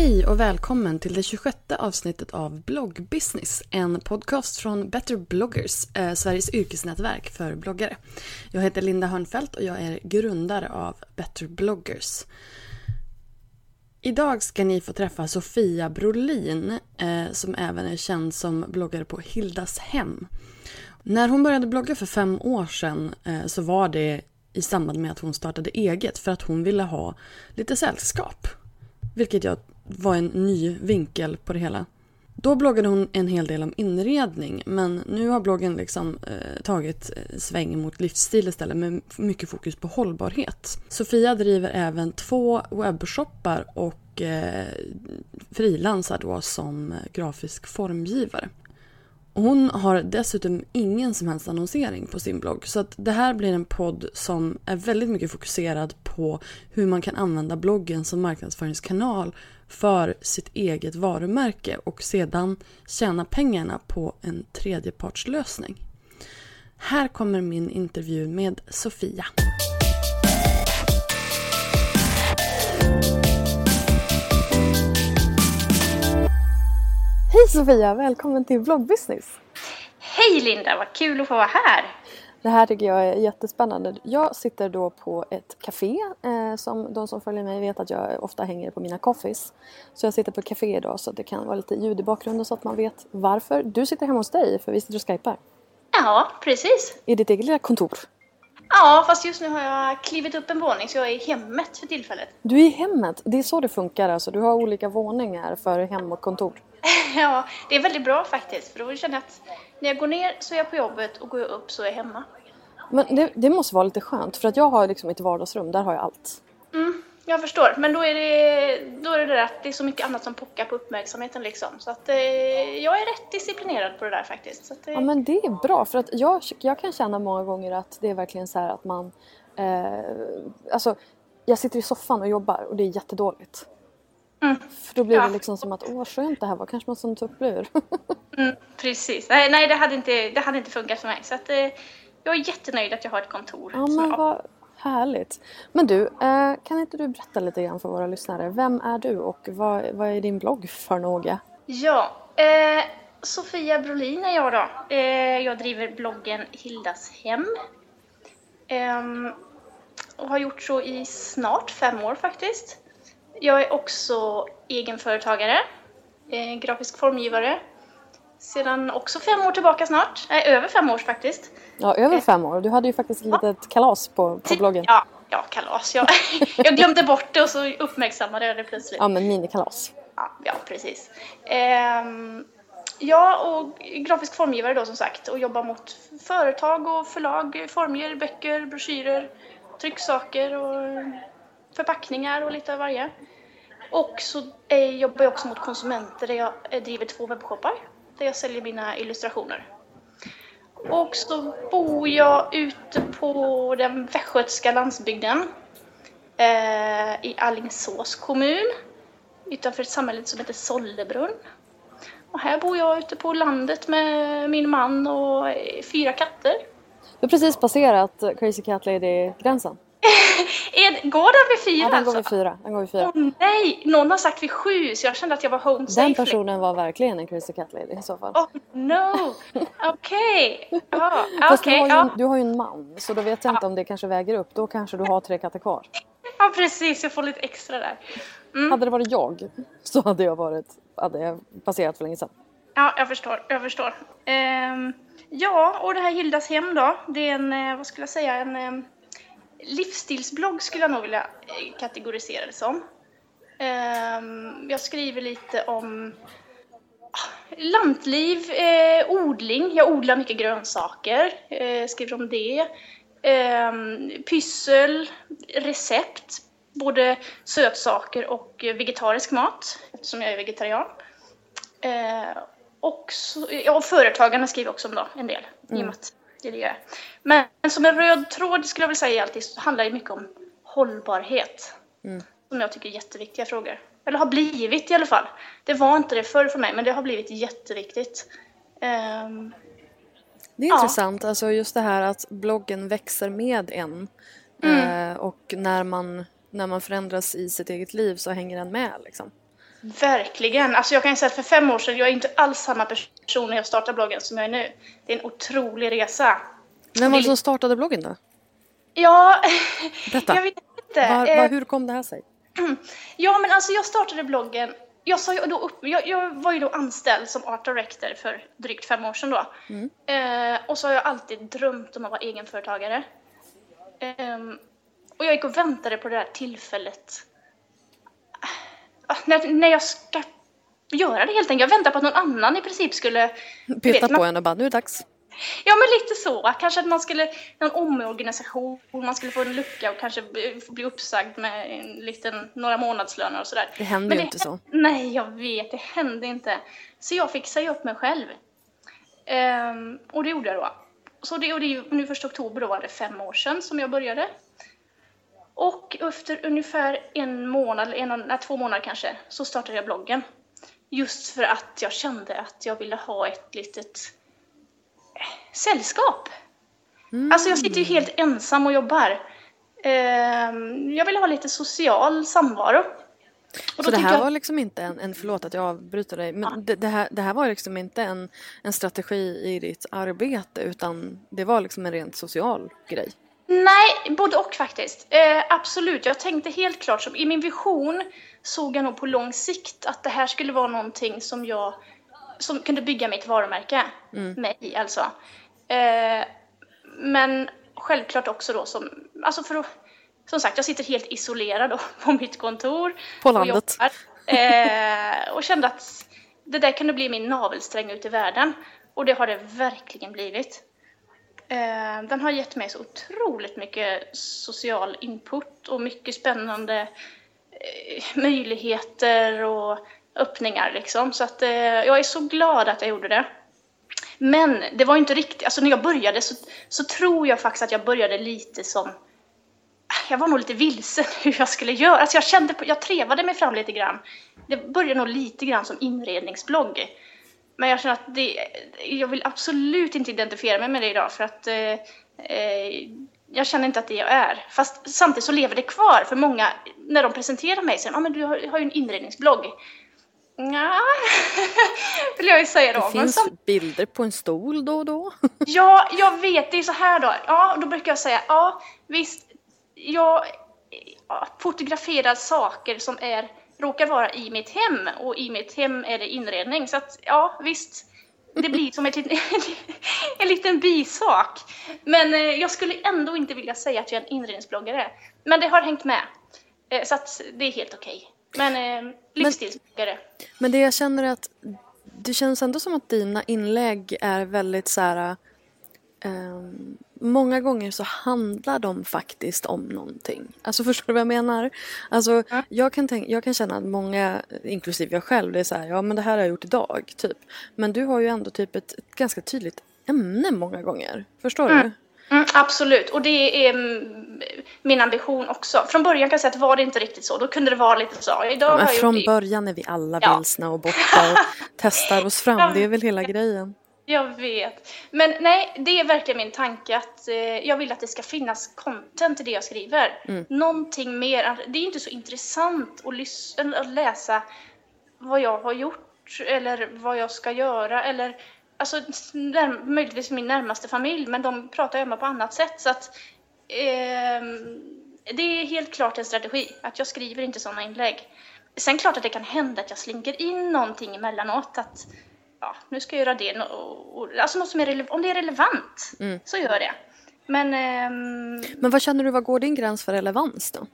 Hej och välkommen till det 26 avsnittet av Bloggbusiness, en podcast från Better bloggers, eh, Sveriges yrkesnätverk för bloggare. Jag heter Linda Hörnfeldt och jag är grundare av Better bloggers. Idag ska ni få träffa Sofia Brolin eh, som även är känd som bloggare på Hildas hem. När hon började blogga för fem år sedan eh, så var det i samband med att hon startade eget för att hon ville ha lite sällskap. Vilket jag var en ny vinkel på det hela. Då bloggade hon en hel del om inredning men nu har bloggen liksom eh, tagit eh, sväng mot livsstil istället med mycket fokus på hållbarhet. Sofia driver även två webbshoppar och eh, frilansar då som grafisk formgivare. Och hon har dessutom ingen som helst annonsering på sin blogg. Så att det här blir en podd som är väldigt mycket fokuserad på hur man kan använda bloggen som marknadsföringskanal för sitt eget varumärke och sedan tjäna pengarna på en tredjepartslösning. Här kommer min intervju med Sofia. Hej Sofia, välkommen till Vloggbusiness. Hej Linda, vad kul att få vara här. Det här tycker jag är jättespännande. Jag sitter då på ett café. Eh, som de som följer mig vet att jag ofta hänger på mina coffees. Så jag sitter på ett café idag så det kan vara lite ljud i bakgrunden så att man vet varför. Du sitter hemma hos dig för vi sitter och skypar. Ja, precis. I ditt eget lilla kontor. Ja, fast just nu har jag klivit upp en våning så jag är i hemmet för tillfället. Du är i hemmet. Det är så det funkar alltså. Du har olika våningar för hem och kontor. ja, det är väldigt bra faktiskt. För då känner jag att när jag går ner så är jag på jobbet och går jag upp så är jag hemma. Men det, det måste vara lite skönt för att jag har liksom ett vardagsrum, där har jag allt. Mm, jag förstår, men då är det då är det där att det är så mycket annat som pockar på uppmärksamheten liksom. Så att eh, jag är rätt disciplinerad på det där faktiskt. Så att, eh... Ja men det är bra för att jag, jag kan känna många gånger att det är verkligen så här att man eh, Alltså jag sitter i soffan och jobbar och det är jättedåligt. Mm. För då blir Ja. det liksom som att åh skönt det här var, kanske man som tupplur. Mm, precis, nej, nej det, hade inte, det hade inte funkat för mig. Så att, eh, jag är jättenöjd att jag har ett kontor. ja men vad härligt. Men du, eh, kan inte du berätta lite grann för våra lyssnare? Vem är du och vad, vad är din blogg för något? Ja, eh, Sofia Brolin är jag då. Eh, jag driver bloggen Hildas hem. Eh, och har gjort så i snart fem år faktiskt. Jag är också egenföretagare, eh, grafisk formgivare. Sedan också fem år tillbaka snart. Nej, över fem år faktiskt. Ja, över fem år. Du hade ju faktiskt ett litet kalas på, på bloggen. Ja, ja kalas. Jag, jag glömde bort det och så uppmärksammade jag det plötsligt. Ja, men minikalas. Ja, ja precis. Ehm, jag och grafisk formgivare då som sagt och jobbar mot företag och förlag, formger böcker, broschyrer, trycksaker och förpackningar och lite av varje. Och så eh, jobbar jag också mot konsumenter där jag eh, driver två webbshoppar där jag säljer mina illustrationer. Och så bor jag ute på den västgötska landsbygden eh, i Allingsås kommun utanför ett samhälle som heter Sollebrunn. Och här bor jag ute på landet med min man och fyra katter. Du har precis passerat Crazy Cat Lady-gränsen. Är, går den vid fyra Ja, den går alltså? vid fyra. Den går vid fyra. Åh nej, någon har sagt vid sju så jag kände att jag var home safe. Den personen var verkligen en Crazy Cat Lady i så fall. Oh no! Okej. Ja, Fast du, okej, har ju, du har ju en man så då vet jag inte om det kanske väger upp. Då kanske du har tre katter kvar. ja, precis. Jag får lite extra där. Hade det varit jag så hade jag varit, hade jag passerat för länge sedan. Ja, jag förstår. Jag förstår. Ehm, ja, och det här Hildas hem då. Det är en, eh, vad skulle jag säga, en eh, livsstilsblogg skulle jag nog vilja eh, kategorisera det som. Ehm, jag skriver lite om ah, lantliv, eh, odling. Jag odlar mycket grönsaker. Eh, skriver om det. Ehm, pyssel, recept. Både sötsaker och vegetarisk mat eftersom jag är vegetarian. Och, så, ja, och företagarna skriver också om då, en del. I och med att det det jag är. Men som en röd tråd skulle jag vilja säga alltid så handlar det mycket om hållbarhet. Som jag tycker är jätteviktiga frågor. Eller har blivit i alla fall. Det var inte det förr för mig men det har blivit jätteviktigt. Ehm, Det är Ja. intressant, alltså just det här att bloggen växer med en. Eh, och när man, när man förändras i sitt eget liv så hänger den med liksom. Verkligen. Alltså jag kan säga att för fem år sedan, jag är inte alls samma person när jag startade bloggen som jag är nu. Det är en otrolig resa. Vem var det som startade bloggen då? Ja, Berätta. jag vet inte. Var, Eh, var, hur kom det här sig? Ja, men alltså jag startade bloggen. Jag, sa ju då upp, jag, jag var ju då anställd som art director för drygt fem år sedan då. Eh, och så har jag alltid drömt om att vara egenföretagare. Ehm, och jag gick och väntade på det där tillfället. Ah, När, när jag ska göra det helt enkelt. Jag väntade på att någon annan i princip skulle... Peta vet, man- på en och bara, nu är det dags. Ja, men lite så. Kanske att man skulle, någon omorganisation, man skulle få en lucka och kanske bli- uppsagd med en liten, några månadslöner och sådär. Det händer Men ju inte så. Nej, jag vet, det hände inte. Så jag fick säga upp mig själv. Ehm, och det gjorde jag då. Så det, och det är ju nu första oktober då var det fem år sedan som jag började. Och efter ungefär en månad, eller en, nej, två månader kanske, så startade jag bloggen. Just för att jag kände att jag ville ha ett litet sällskap. Alltså jag sitter ju helt ensam och jobbar. Ehm, jag vill ha lite social samvaro. Och Så det här jag- var liksom inte en, en förlåt att jag avbryter dig, men det, det, här, det här var liksom inte en, en strategi i ditt arbete utan det var liksom en rent social grej. Nej, både och faktiskt. Eh, absolut, jag tänkte helt klart som i min vision såg jag nog på lång sikt att det här skulle vara någonting som jag som kunde bygga mitt varumärke. Mig alltså. Eh, men självklart också då som, alltså för att, som sagt jag sitter helt isolerad då på mitt kontor. På och landet. jobbar. Eh, och kände att det där kunde bli min navelsträng ut i världen. Och det har det verkligen blivit. Eh, den har gett mig så otroligt mycket social input och mycket spännande eh, möjligheter och öppningar liksom. Så att eh, jag är så glad att jag gjorde det. Men det var inte riktigt, alltså när jag började så, så tror jag faktiskt att jag började lite som eh, jag var nog lite vilsen hur jag skulle göra. Alltså jag kände på, jag trevade mig fram lite grann. Det började nog lite grann som inredningsblogg. Men jag känner att det, jag vill absolut inte identifiera mig med det idag för att eh, eh, jag känner inte att det jag är. Fast samtidigt så lever det kvar för många, när de presenterar mig säger ah, men du har, har ju en inredningsblogg. Ja, vill jag ju säga då. Det Men finns sam- bilder på en stol då och då. Ja, jag vet. Det är så här då. Ja, då brukar jag säga, ja visst, jag ja, fotograferar saker som är, råkar vara i mitt hem och i mitt hem är det inredning. Så att, ja visst, det blir som ett, en liten bisak. Men eh, jag skulle ändå inte vilja säga att jag är en inredningsbloggare. Men det har hängt med. Eh, så att det är helt okej. Men eh, livsstilsbloggare. Men det jag känner är att det känns ändå som att dina inlägg är väldigt så här. ehm, många gånger så handlar de faktiskt om någonting. Alltså förstår du vad jag menar? Alltså jag, kan tänka, jag kan känna att många, inklusive jag själv, det är så här, ja men det här har jag gjort idag, typ. Men du har ju ändå typ ett, ett ganska tydligt ämne många gånger. Förstår Mm. du? Mm, absolut, och det är mm, min ambition också. Från början kan jag säga att var det inte riktigt så. Då kunde det vara lite så. Idag Men har jag från början är vi alla Ja. vilsna och borta och testar oss fram. Det är väl hela grejen. Jag vet. Men nej, det är verkligen min tanke att eh, jag vill att det ska finnas content i det jag skriver. Någonting mer. Det är inte så intressant att, lys- att läsa vad jag har gjort eller vad jag ska göra eller alltså när, möjligtvis min närmaste familj, men de pratar ju med på annat sätt så att ehm, det är helt klart en strategi att jag skriver inte sådana inlägg. Sen klart att det kan hända att jag slinker in någonting emellanåt att ja, nu ska jag göra det. Alltså något som är om det är relevant så gör jag det. Men ehm, Men vad känner du, vad går din gräns för relevans då?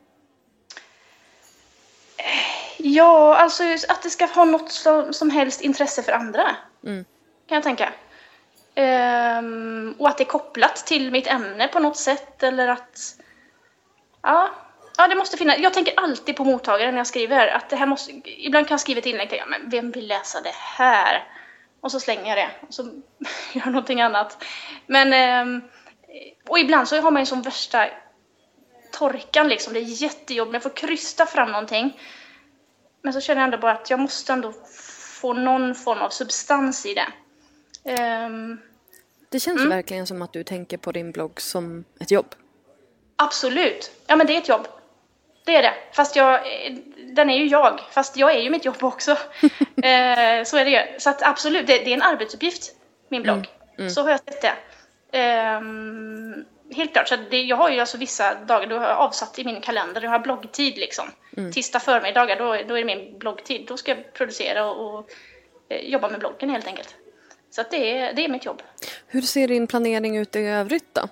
ja, alltså att det ska ha något som, som helst intresse för andra. Kan jag tänka. Ehm, och att det är kopplat till mitt ämne på något sätt eller att Ja, ja det måste finnas. Jag tänker alltid på mottagaren när jag skriver. Att det här måste, ibland kan jag skriva ett inlägg och tänka, men vem vill läsa det här? Och så slänger jag det och så gör jag någonting annat. Men, ehm, och ibland så har man ju som värsta torkan liksom. Det är jättejobbigt, jag får krysta fram någonting. Men så känner jag ändå bara att jag måste ändå få någon form av substans i det. Ehm, Det känns ju verkligen som att du tänker på din blogg som ett jobb. Absolut. Ja, men det är ett jobb. Det är det. Fast jag, den är ju jag. Fast jag är ju mitt jobb också. eh, så är det ju. Så att absolut, det, det är en arbetsuppgift, min blogg. Så har jag sett det. Ehm, helt klart. Så det, jag har ju alltså vissa dagar, då har jag avsatt i min kalender, jag har bloggtid liksom. Tisdag förmiddagar, då, då är det min bloggtid. Då ska jag producera och, och eh, jobba med bloggen helt enkelt. Så det, är, det är mitt jobb. Hur ser din planering ut i övrigt då?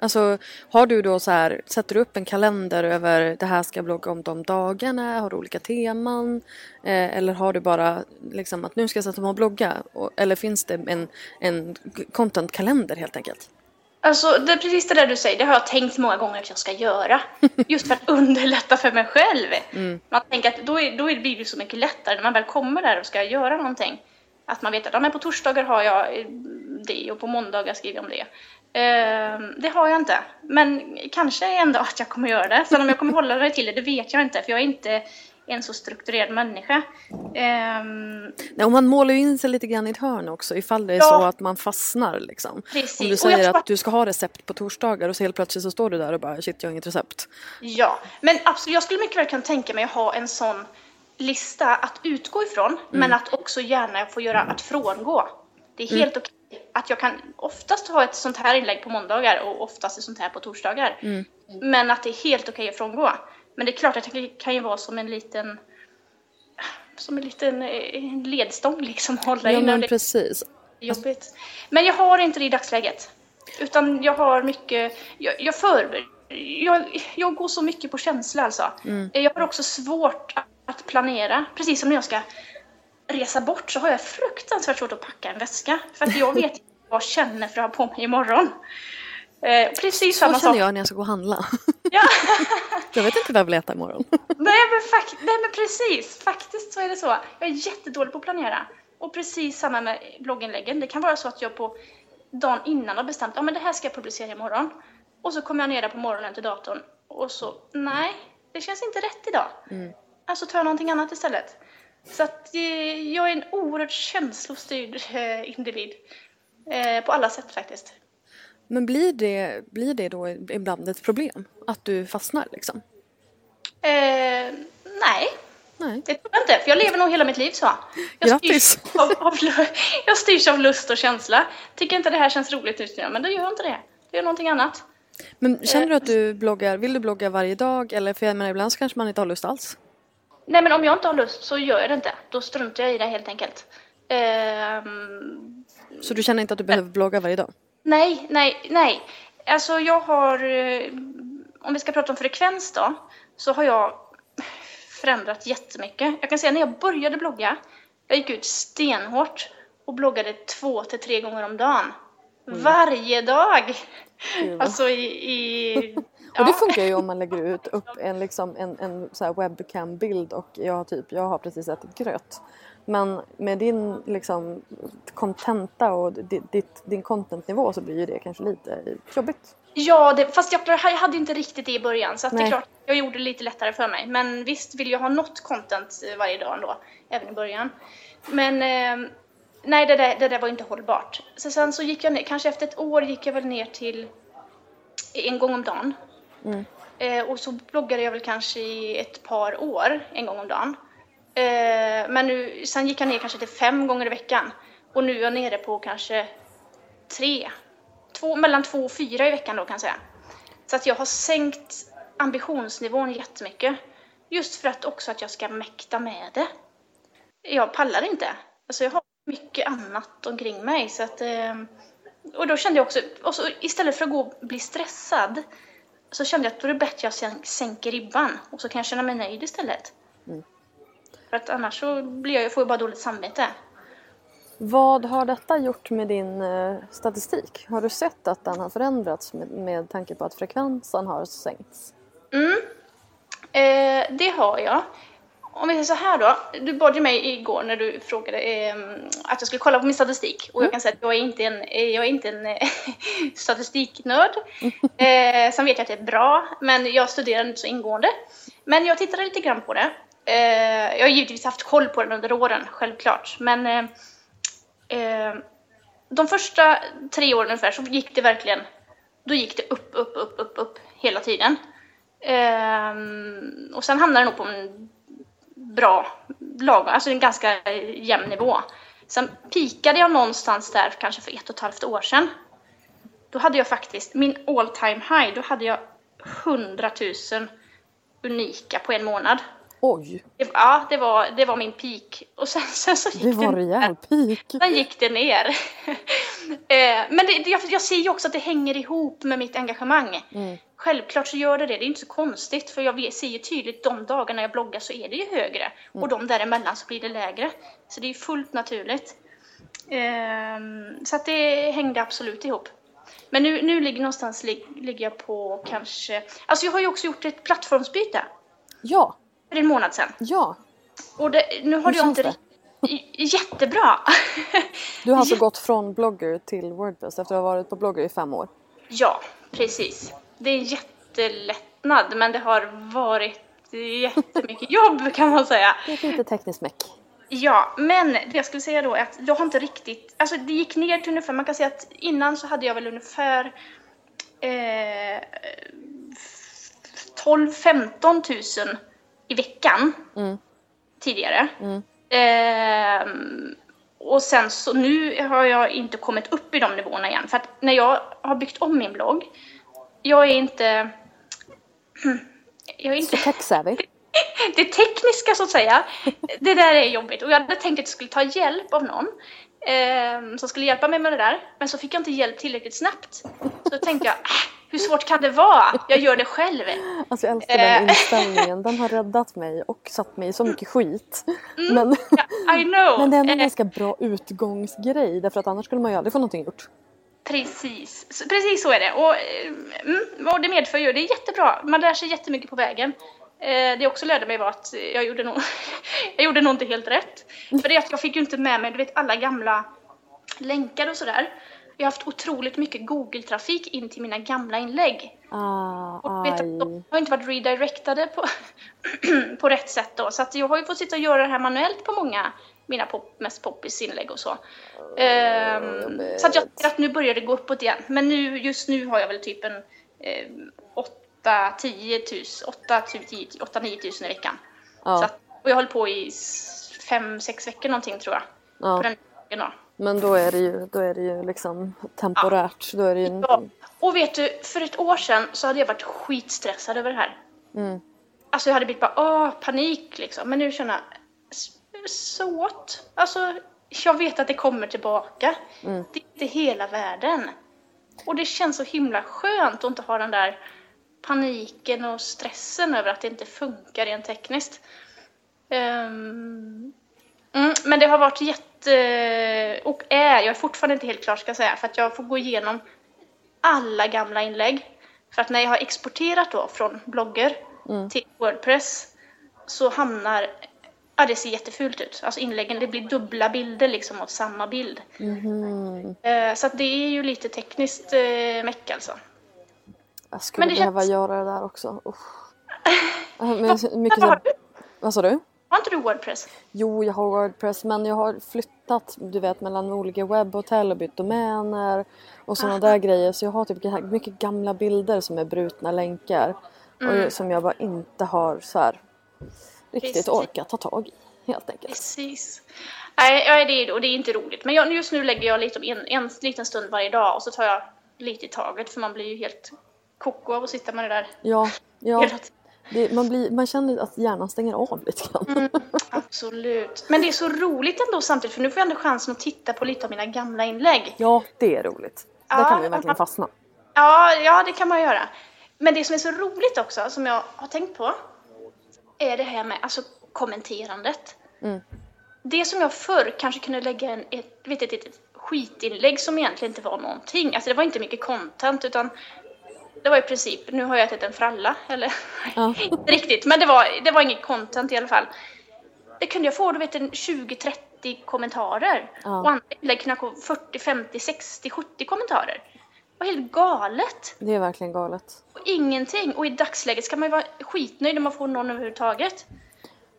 Alltså, har du då så här, sätter du upp en kalender över det här ska jag blogga om de dagarna? Har du olika teman? Eh, eller har du bara liksom att nu ska jag sätta mig och blogga? Och, eller finns det en, en content-kalender helt enkelt? Alltså, det är precis det där du säger, det har jag tänkt många gånger att jag ska göra. Just för att underlätta för mig själv. Man tänker att då, är, då blir det så mycket lättare när man väl kommer där och ska göra någonting. Att man vet att ja, men på torsdagar har jag eh, det och på måndagar skriver jag om det. Ehm, det har jag inte. Men kanske ändå att jag kommer göra det. Sen om jag kommer hålla mig till det, det vet jag inte. För jag är inte en så strukturerad människa. Ehm, Nej, och man målar ju in sig lite grann i ett hörn också ifall det är Ja. så att man fastnar liksom. Precis. Om du säger att du ska ha recept på torsdagar och så helt plötsligt så står du där och bara shit jag har inget recept. Ja, men absolut, jag skulle mycket väl kunna tänka mig att ha en sån lista att utgå ifrån, men att också gärna få göra att frångå. Det är helt okej att jag kan oftast ha ett sånt här inlägg på måndagar och oftast ett sånt här på torsdagar. Men att det är helt okej att frångå. Men det är klart att det kan ju vara som en liten som en liten eh, ledstång liksom hålla Ja men precis. jobbigt. Men jag har inte det i dagsläget. Utan jag har mycket, jag, jag förbereder, jag, jag går så mycket på känsla alltså. Jag har också svårt att, att planera. Precis som när jag ska resa bort så har jag fruktansvärt svårt att packa en väska. För att jag vet inte vad jag känner för att ha på mig imorgon. Eh, precis Så samma känner sak. jag när jag ska gå och handla. Ja. jag vet inte vad jag vill äta imorgon. Nej men, fakt- nej men precis, faktiskt så är det så. Jag är jättedålig på att planera. Och precis samma med blogginläggen. Det kan vara så att jag på dagen innan har bestämt att ja, det här ska jag publicera imorgon. Och så kommer jag ner där på morgonen till datorn och så, nej, det känns inte rätt idag. Alltså tar jag någonting annat istället. Så att eh, jag är en oerhört känslostyrd eh, individ. Eh, på alla sätt faktiskt. Men blir det, blir det då ibland ett problem? Att du fastnar liksom? Eh, nej, Nej. Det tror jag inte, för jag lever nog hela mitt liv så. Jag Grattis. styrs av, av, jag styrs av lust och känsla. Tycker inte det här känns roligt just nu, men då gör inte det. Jag gör någonting annat. Men känner du att du bloggar, vill du blogga varje dag? Eller för jag menar ibland så kanske man inte har lust alls. Nej, men om jag inte har lust så gör jag det inte. Då struntar jag i det helt enkelt. Ehm, Så du känner inte att du behöver blogga varje dag? nej, nej, nej. Alltså jag har, eh, om vi ska prata om frekvens då, så har jag förändrat jättemycket. Jag kan säga när jag började blogga, jag gick ut stenhårt och bloggade två till tre gånger om dagen. Varje dag! Alltså i... i Och det funkar ju om man lägger ut upp en, liksom, en, en så webcam-bild och jag har typ, jag har precis ätit gröt. Men med din liksom contenta och di- ditt, din contentnivå så blir ju det kanske lite jobbigt. Ja, det, fast jag, jag hade inte riktigt det i början så det är klart jag gjorde det lite lättare för mig. Men visst vill jag ha något content eh, varje dag ändå, även i början. Men eh, nej, det där, det där var inte hållbart. Så sen så gick jag ner, kanske efter ett år gick jag väl ner till en gång om dagen. Mm. Eh, och så bloggade jag väl kanske i ett par år, en gång om dagen. Eh, men nu, sen gick jag ner kanske till fem gånger i veckan. Och nu är jag nere på kanske tre, två, mellan två och fyra i veckan då kan jag säga. Så att jag har sänkt ambitionsnivån jättemycket. Just för att också att jag ska mäkta med det. Jag pallar inte. Alltså jag har mycket annat omkring mig så att eh, och då kände jag också, och så istället för att gå och bli stressad så kände jag att då är det bättre att jag sän- sänker ribban och så kan jag känna mig nöjd istället. För att annars så blir jag, får jag bara dåligt samvete. Vad har detta gjort med din eh, statistik? Har du sett att den har förändrats med, med tanke på att frekvensen har sänkts? Eh, det har jag. Om vi säger så här då. Du bad ju mig igår när du frågade eh, att jag skulle kolla på min statistik. Och jag kan säga att jag är inte en, eh, jag är inte en eh, statistiknörd. Eh, sen vet jag att det är bra, men jag studerar inte så ingående. Men jag tittade lite grann på det. Eh, jag har givetvis haft koll på den under åren, självklart. Men eh, eh, de första tre åren ungefär så gick det verkligen, då gick det upp, upp, upp, upp, upp hela tiden. Ehm, och sen hamnade det nog på en bra, lagom, alltså en ganska jämn nivå. Sen pikade jag någonstans där kanske för ett och ett halvt år sedan. Då hade jag faktiskt, min all time high, då hade jag 100 000 unika på en månad. Oj, Det, ja, det var, det var min peak. Och sen, sen så gick det var en rejäl peak. Sen gick det ner. eh, men det, jag, jag ser ju också att det hänger ihop med mitt engagemang. Självklart så gör det det, det är inte så konstigt för jag ser ju tydligt de dagarna jag bloggar så är det ju högre och de däremellan så blir det lägre. Så det är ju fullt naturligt. Ehm, så att det hängde absolut ihop. Men nu, nu ligger någonstans lig, ligger jag på kanske, alltså jag har ju också gjort ett plattformsbyte Ja, för en månad sedan. ja. Och det, nu har Hur jag inte riktigt- Jättebra! Du har alltså gått från blogger till Wordpress efter att ha varit på blogger i fem år. Ja, precis. Det är en jättelättnad, men det har varit jättemycket jobb kan man säga. Det är lite tekniskt meck. Ja, men det jag skulle säga då är att jag har inte riktigt, alltså det gick ner till ungefär, man kan säga att innan så hade jag väl ungefär eh, 12-15 000 i veckan tidigare. Ehm, och sen så nu har jag inte kommit upp i de nivåerna igen. För att när jag har byggt om min blogg, jag är inte... Jag är inte... Tech-savvy. Det tekniska så att säga, det där är jobbigt. Och jag hade tänkt att jag skulle ta hjälp av någon eh, som skulle hjälpa mig med det där. Men så fick jag inte hjälp tillräckligt snabbt. Så då tänkte jag, äh, hur svårt kan det vara? Jag gör det själv. Alltså jag älskar den Eh. inställningen. Den har räddat mig och satt mig i så mycket skit. Men, I know! men det är en Eh, ganska bra utgångsgrej därför att annars skulle man ju aldrig få någonting gjort. Precis, precis så är det. Och, eh, mm, och det medför ju, det är jättebra. Man lär sig jättemycket på vägen. Eh, det jag också lärde mig var att jag gjorde nog, jag gjorde nog inte helt rätt. För det är att jag fick ju inte med mig, du vet alla gamla länkar och sådär. Jag har haft otroligt mycket Google-trafik in till mina gamla inlägg. Ah, Och vet, att de har inte varit redirectade på, på rätt sätt då. Så att jag har ju fått sitta och göra det här manuellt på många mina pop, mest poppis inlägg och så. Ehm, så att jag ser att nu börjar det gå uppåt igen. Men nu, just nu har jag väl typ en eh, 8-10 tusen, 8-9 tusen i veckan. Ja. Så att, och jag höll på i 5-6 veckor någonting tror jag. Ja. På den dagen då. Men då är det ju, då är det ju liksom temporärt. Då är det ju Ja. Och vet du, för ett år sedan så hade jag varit skitstressad över det här. Mm. Alltså jag hade blivit bara, åh, panik liksom. Men nu känner jag, "S- så what? Alltså, jag vet att det kommer tillbaka. Mm. Det är inte hela världen. Och det känns så himla skönt att inte ha den där paniken och stressen över att det inte funkar rent tekniskt. Ehm, mm, men det har varit jätte... Och är, jag är fortfarande inte helt klar ska jag säga, för att jag får gå igenom alla gamla inlägg. För att när jag har exporterat då från blogger till Wordpress så hamnar Ja, det ser jättefult ut. Alltså inläggen, det blir dubbla bilder liksom åt samma bild. Eh, Så att det är ju lite tekniskt eh, meck alltså. Jag skulle Men det behöva känns- göra det där också. Usch. Men mycket Vad har så... du? Vad sa du? Har inte du Wordpress? Jo, jag har Wordpress men jag har flyttat du vet mellan olika webbhotell och bytt domäner och sådana där grejer. Så jag har typ mycket gamla bilder som är brutna länkar. Och som jag bara inte har så här riktigt Precis. orkat ta tag i helt enkelt. Precis. Nej, det är, och det är inte roligt. Men jag, just nu lägger jag lite om en, en liten stund varje dag och så tar jag lite i taget för man blir ju helt koko av att sitta med det där Ja, ja hela tiden. Det, man, blir, man känner att hjärnan stänger av lite grann. Absolut. Men det är så roligt ändå samtidigt för nu får jag ändå chansen att titta på lite av mina gamla inlägg. Ja, det är roligt. Där Ja, kan man ju verkligen man- fastna. Ja, ja, det kan man göra. Men det som är så roligt också, som jag har tänkt på, är det här med alltså, kommenterandet. Mm. Det som jag förr kanske kunde lägga en, ett, vet, ett, ett skitinlägg som egentligen inte var någonting. Alltså det var inte mycket content utan det var i princip, nu har jag ätit en fralla, eller Ja. inte riktigt, men det var, det var inget content i alla fall. Det kunde jag få, du vet, en 20-30 kommentarer. Ja. Och andra inlägg kunde jag få 40, 50, 60, 70 kommentarer. Det var helt galet. Det är verkligen galet. Och ingenting. Och i dagsläget ska man ju vara skitnöjd om man får någon överhuvudtaget.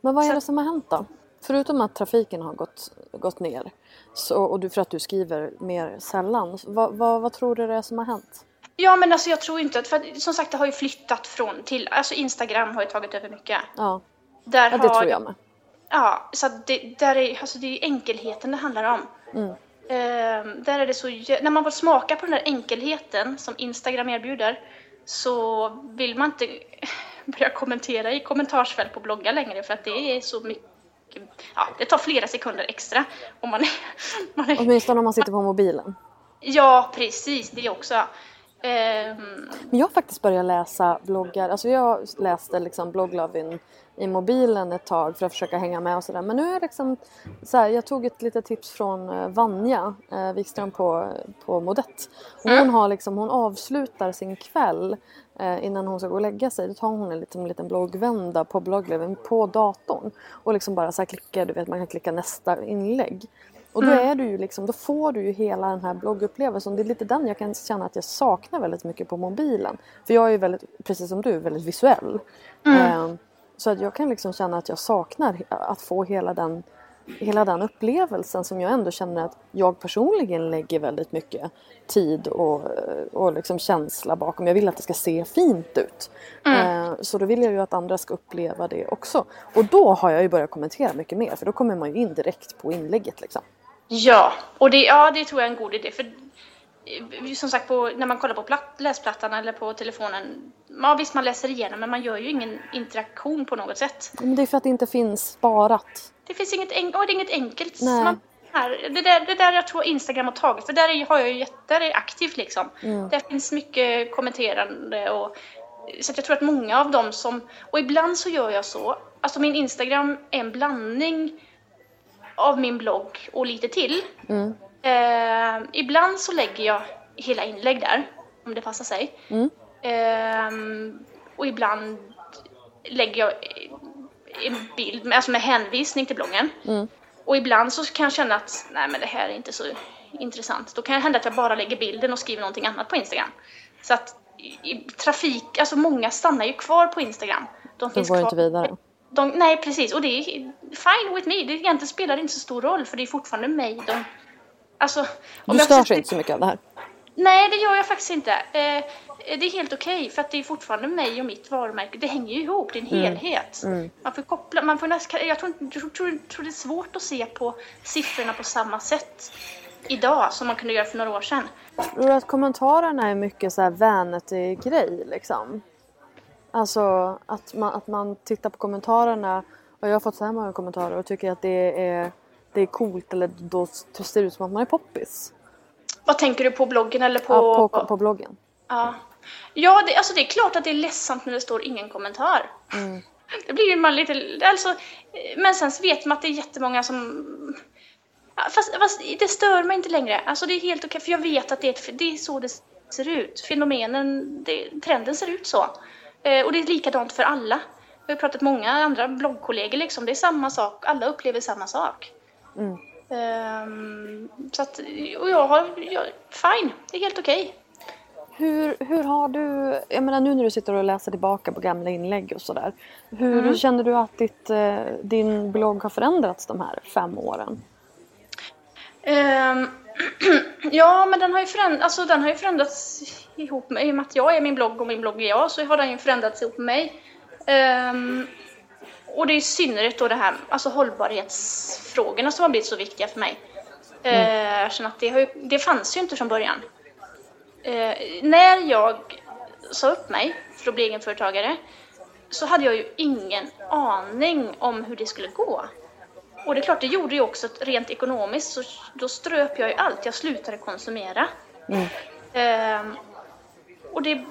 Men vad är det som har hänt då? Förutom att trafiken har gått, gått ner så, och du, för att du skriver mer sällan. Vad, vad, vad tror du det är som har hänt? Ja men alltså jag tror inte att, för att, som sagt det har ju flyttat från till, alltså Instagram har ju tagit över mycket. Ja, Där ja det har, tror jag med. Ja, så att det, där är, alltså det är enkelheten det handlar om. Mm. Ehm, där är det så, när man får smaka på den där enkelheten som Instagram erbjuder så vill man inte börja kommentera i kommentarsfält på bloggar längre för att det är så mycket, ja det tar flera sekunder extra om man man är Åtminstone om man sitter på mobilen. Ja, precis, det också. Ehm, Men jag har faktiskt börjat läsa bloggar. Alltså jag läste liksom blogglovin i mobilen ett tag för att försöka hänga med och sådär. Men nu är det liksom så här, jag tog ett litet tips från eh, Vanja eh, Wikström på, på Modett. Och Hon, har liksom, hon avslutar sin kväll eh, innan hon ska gå och lägga sig. Då tar hon en liten, liten bloggvända på blogglovin på datorn. Och liksom bara så här klickar, du vet man kan klicka nästa inlägg. Och då är du ju liksom, då får du ju hela den här bloggupplevelsen. Det är lite den jag kan känna att jag saknar väldigt mycket på mobilen. För jag är ju väldigt, precis som du, väldigt visuell. Eh, så att jag kan liksom känna att jag saknar att få hela den, hela den upplevelsen som jag ändå känner att jag personligen lägger väldigt mycket tid och, och liksom känsla bakom. Jag vill att det ska se fint ut. Eh, så då vill jag ju att andra ska uppleva det också. Och då har jag ju börjat kommentera mycket mer för då kommer man ju in direkt på inlägget liksom. Ja, och det, ja, det tror jag är en god idé. För eh, som sagt, på, när man kollar på platt, läsplattan eller på telefonen, ja visst man läser igenom men man gör ju ingen interaktion på något sätt. Men det är för att det inte finns sparat. Det finns inget, en, och det är inget enkelt. Nej. Man, här, det, där, det där jag tror Instagram har tagit, för där är, har jag ju jätte- aktivt liksom. Där finns mycket kommenterande och så jag tror att många av dem som, och ibland så gör jag så, alltså min Instagram är en blandning av min blogg och lite till. Eh, ibland så lägger jag hela inlägg där, om det passar sig. Eh, och ibland lägger jag en bild, med- alltså med hänvisning till bloggen. Och ibland så kan jag känna att nej men det här är inte så intressant. Då kan det hända att jag bara lägger bilden och skriver någonting annat på Instagram. Så att i trafik, alltså många stannar ju kvar på Instagram. De De finns går kvar. inte vidare. De, nej precis, och det är fine with me. Det egentligen spelar inte så stor roll för det är fortfarande mig de... Alltså, Du jag störs inte så mycket av det här. Nej, det gör jag faktiskt inte. Eh, det är helt okej för att det är fortfarande mig och mitt varumärke. Det hänger ju ihop, det är en Mm. helhet. Man får koppla, man får nästan, jag tror, jag tror, tror det är svårt att se på siffrorna på samma sätt idag som man kunde göra för några år sedan. Tror du att kommentarerna är mycket så här vanity-grej liksom? Alltså att man, att man tittar på kommentarerna och jag har fått så här många kommentarer och tycker att det är, det är coolt eller då ser det ut som att man är poppis. Vad tänker du på bloggen eller på... Ja, på, på bloggen. Ja, ja det, alltså det är klart att det är ledsamt när det står ingen kommentar. Det blir ju man lite... Alltså, men sen vet man att det är jättemånga som... Fast, fast det stör mig inte längre. Alltså det är helt okej, för jag vet att det är, det är så det ser ut. Fenomenen, det, trenden ser ut så. Eh, och det är likadant för alla. jag har pratat med många andra bloggkollegor liksom, det är samma sak, alla upplever samma sak. Mm. Ehm, så att, och jag har, jag, fine, det är helt okej. Hur, hur har du, jag menar nu när du sitter och läser tillbaka på gamla inlägg och sådär. Hur Mm. känner du att ditt, eh, din blogg har förändrats de här fem åren? Ehm, ja, men den har ju förändrats, alltså, den har ju förändrats ihop med, i och med att jag är min blogg och min blogg är jag, så har den ju förändrats ihop med mig. Ehm, och det är i synnerhet då det här, alltså hållbarhetsfrågorna som har blivit så viktiga för mig. Eh, jag känner att det, ju, det fanns ju inte från början. Eh, när jag sa upp mig för att bli egenföretagare så hade jag ju ingen aning om hur det skulle gå. Och det är klart, det gjorde ju också rent ekonomiskt så då ströp jag ju allt. Jag slutade konsumera. Ehm, och det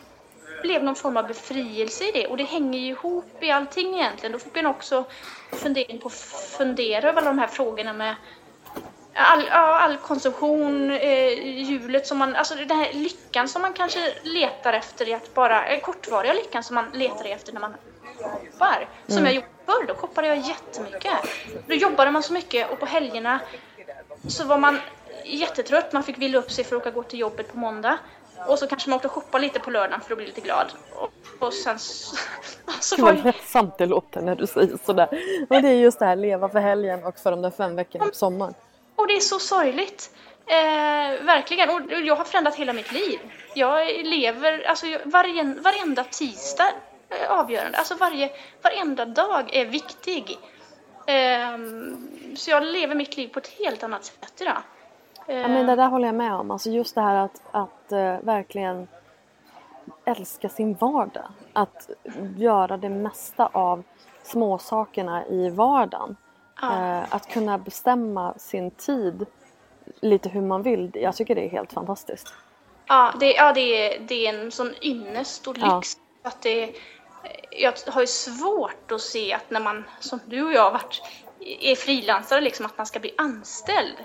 blev någon form av befrielse i det och det hänger ju ihop i allting egentligen. Då fick man också fundering på fundera över alla de här frågorna med all, all konsumtion, eh, hjulet som man, alltså den här lyckan som man kanske letar efter i att bara, eh, kortvariga lyckan som man letar efter när man shoppar. Som jag gjorde förr, då shoppade jag jättemycket. Då jobbade man så mycket och på helgerna så var man jättetrött, man fick vila upp sig för att åka gå till jobbet på måndag. Och så kanske man åkte och shoppade lite på lördagen för att bli lite glad. Och, och sen så, så Gud vad ledsamt det låter när du säger sådär. Men det är just det här, leva för helgen och för de där fem veckorna på sommaren. Och det är så sorgligt. Eh, verkligen. Och jag har förändrat hela mitt liv. Jag lever, alltså varje, varenda tisdag avgörande. Alltså varje, varenda dag är viktig. Eh, så jag lever mitt liv på ett helt annat sätt idag. Eh, Ja, men det där håller jag med om. Alltså just det här att, att eh, verkligen älska sin vardag. Att göra det mesta av småsakerna i vardagen. Ja. Eh, att kunna bestämma sin tid lite hur man vill. Jag tycker det är helt fantastiskt. Ja, det, ja det, är, det är en sån ynnest och Ja. lyx. Att det, jag har ju svårt att se att när man, som du och jag varit, är frilansare, liksom, att man ska bli anställd.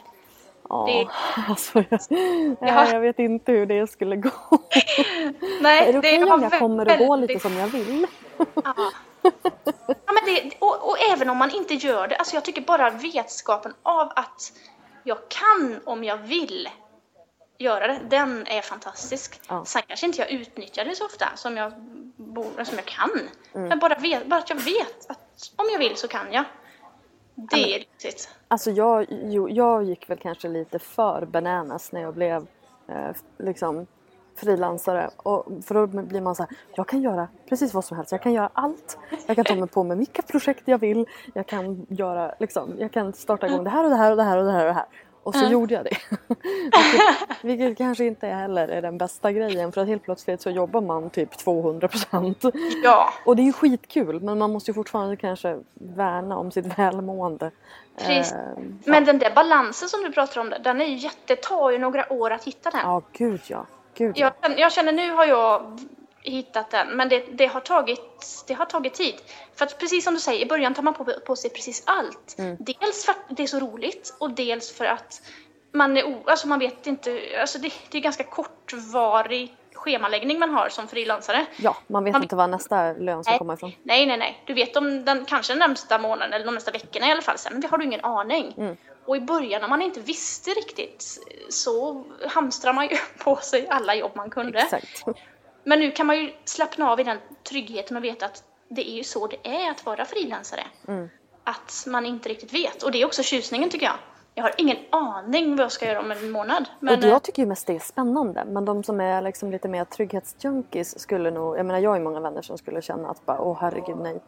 Ja, Det- alltså, jag, Ja. jag vet inte hur det skulle gå. Nej, är det okej har om jag kommer att gå väldigt- lite som jag vill? Ja. Ja, men det, och, och även om man inte gör det, alltså jag tycker bara vetskapen av att jag kan om jag vill göra det, den är fantastisk. Ja. Sen kanske inte jag utnyttjar det så ofta som jag, borde, som jag kan. Mm. Men bara, vet, bara att jag vet att om jag vill så kan jag. Det är riktigt. Alltså jag, jo, jag gick väl kanske lite för bananas när jag blev eh, liksom frilansare. Och för då blir man så här, jag kan göra precis vad som helst. Jag kan göra allt. Jag kan ta mig på med vilka projekt jag vill. Jag kan göra liksom, jag kan starta igång det här och det här och det här och det här och det här. Och så gjorde jag det. vilket, vilket kanske inte heller är den bästa grejen för att helt plötsligt så jobbar man typ 200 procent. Ja, Och det är ju skitkul men man måste ju fortfarande kanske värna om sitt välmående. Precis. Eh, men den där balansen som du pratar om, den är ju jätte, tar ju några år att hitta den. Ja, gud ja. Gud ja. Jag, jag känner nu har jag hittat den, men det, det, har tagit, det har tagit tid. För att precis som du säger, i början tar man på, på sig precis allt. Dels för att det är så roligt och dels för att man är o, alltså man vet inte, alltså det, det är ganska kortvarig schemaläggning man har som frilansare. Ja, man vet Man- inte var nästa lön ska Nej. komma ifrån. Nej, nej, nej. Du vet om den kanske den närmsta månaden eller de nästa veckorna i alla fall. Sen har du ingen aning. Mm. Och i början när man inte visste riktigt så hamstrar man ju på sig alla jobb man kunde. Exakt. Men nu kan man ju slappna av i den tryggheten och veta att det är ju så det är att vara frilansare. Mm. Att man inte riktigt vet. Och det är också tjusningen tycker jag. Jag har ingen aning vad jag ska göra om en månad. Men, och jag tycker ju mest det är spännande. Men de som är liksom lite mer trygghetsjunkies skulle nog, jag menar jag har ju många vänner som skulle känna att bara åh herregud nej.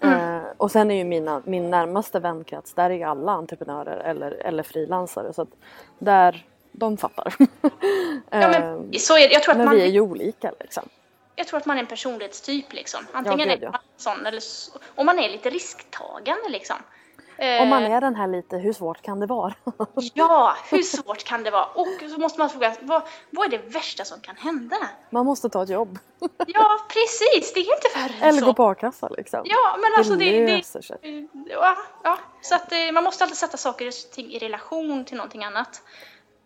Mm. Eh, och sen är ju mina, min närmaste vänkrets, där är ju alla entreprenörer eller, eller frilansare. Så att där, de fattar. ja, men så är det. Jag tror att men man vi är ju olika liksom. Jag tror att man är en personlighetstyp liksom. Antingen gud, är ja. man sån eller så, och man är lite risktagande liksom. Om man Eh, är den här lite, hur svårt kan det vara? Ja, hur svårt kan det vara? Och så måste man fråga, vad, vad är det värsta som kan hända? man måste ta ett jobb. Ja, precis, det är inte värre än Eller så. gå på a-kassa liksom. Ja, men alltså det, det, löser sig. ja, ja, så att eh, man måste alltid sätta saker och ting i relation till någonting annat.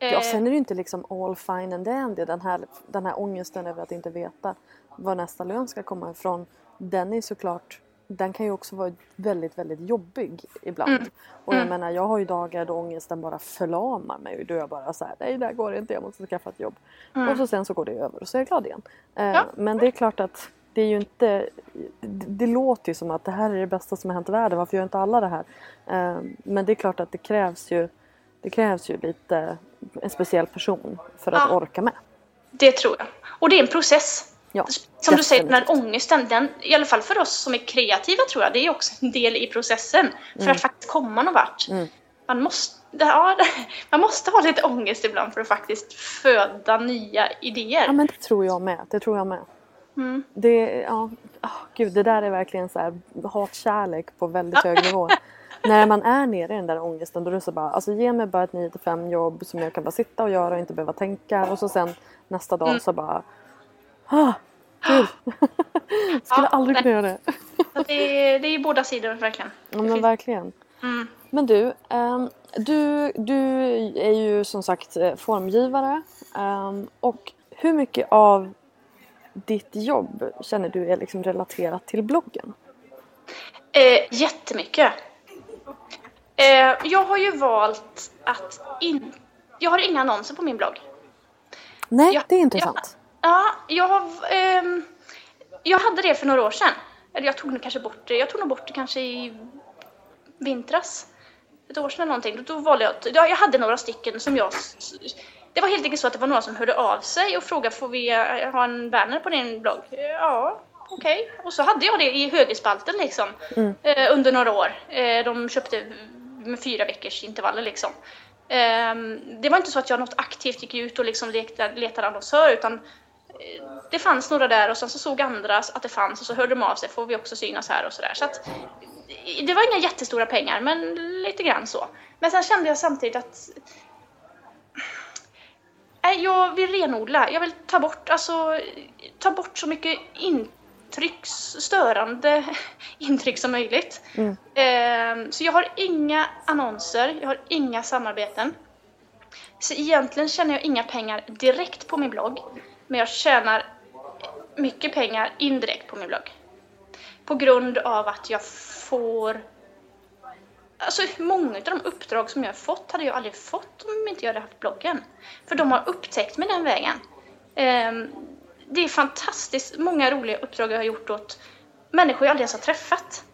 Eh, Ja, sen är det ju inte liksom all fine and dandy. Den här, den här ångesten över att inte veta var nästa lön ska komma ifrån. Den är såklart den kan ju också vara väldigt, väldigt jobbig ibland. Och jag menar, jag har ju dagar då ångesten bara förlamar mig då är jag bara så här, nej det här går inte, jag måste skaffa ett jobb. Och så sen så går det över och så är jag glad igen. Eh, Ja. Men det är klart att det är ju inte, det, det låter ju som att det här är det bästa som har hänt i världen, varför gör inte alla det här? Eh, Men det är klart att det krävs ju, det krävs ju lite en speciell person för att Ja. orka med. Det tror jag. Och det är en process. Ja, Som du säger, den här ångesten, den, i alla fall för oss som är kreativa tror jag, det är också en del i processen. För Mm. att faktiskt komma någon vart. Man, måste, ja, man måste ha lite ångest ibland för att faktiskt föda nya idéer. Ja men det tror jag med. Det tror jag med. Mm. Det, ja, oh, gud, det där är verkligen så här hatkärlek på väldigt hög nivå. När man är nere i den där ångesten då är det så bara, alltså ge mig bara ett 9 till 5 jobb som jag kan bara sitta och göra och inte behöva tänka och så sen nästa Mm. dag så bara, ah, kul. Skulle Ja, aldrig kunna göra det. Det, är, det är ju båda sidor verkligen. Ja, men verkligen. Mm. Men du, ehm, du, du är ju som sagt eh, formgivare ehm, och hur mycket av ditt jobb känner du är liksom relaterat till bloggen? Eh, jättemycket. Eh, jag har ju valt att in... Jag har inga annonser på min blogg. Nej, Ja, det är intressant. Ja, jag har... ehm, jag hade det för några år sedan. Eller jag tog nog kanske bort det. Jag tog nog bort det kanske i vintras. Ett år sedan eller någonting. Då, valde jag... att- Ja, jag hade några stycken som jag... Det var helt enkelt så att det var några som hörde av sig och frågade får vi eh, ha en banner på din blogg? Ja, okej. Och så hade jag det i högerspalten liksom. Eh, under några år. Eh, de köpte med fyra veckors intervaller liksom. Ehm, det var inte så att jag något aktivt gick ut och liksom letade, letade annonsör utan eh, det fanns några där och sen så såg andra att det fanns och så hörde de av sig, får vi också synas här och sådär. Så att eh, det var inga jättestora pengar men lite grann så. Men sen kände jag samtidigt att Nej, jag vill renodla. Jag vill ta bort, alltså, ta bort så mycket intryck, störande intryck som möjligt. Ehm, så jag har inga annonser, jag har inga samarbeten. Så egentligen tjänar jag inga pengar direkt på min blogg. Men jag tjänar mycket pengar indirekt på min blogg. På grund av att jag får Alltså många av de uppdrag som jag har fått hade jag aldrig fått om inte jag hade haft bloggen. För de har upptäckt mig den vägen. Det är fantastiskt många roliga uppdrag jag har gjort åt människor jag aldrig ens har träffat.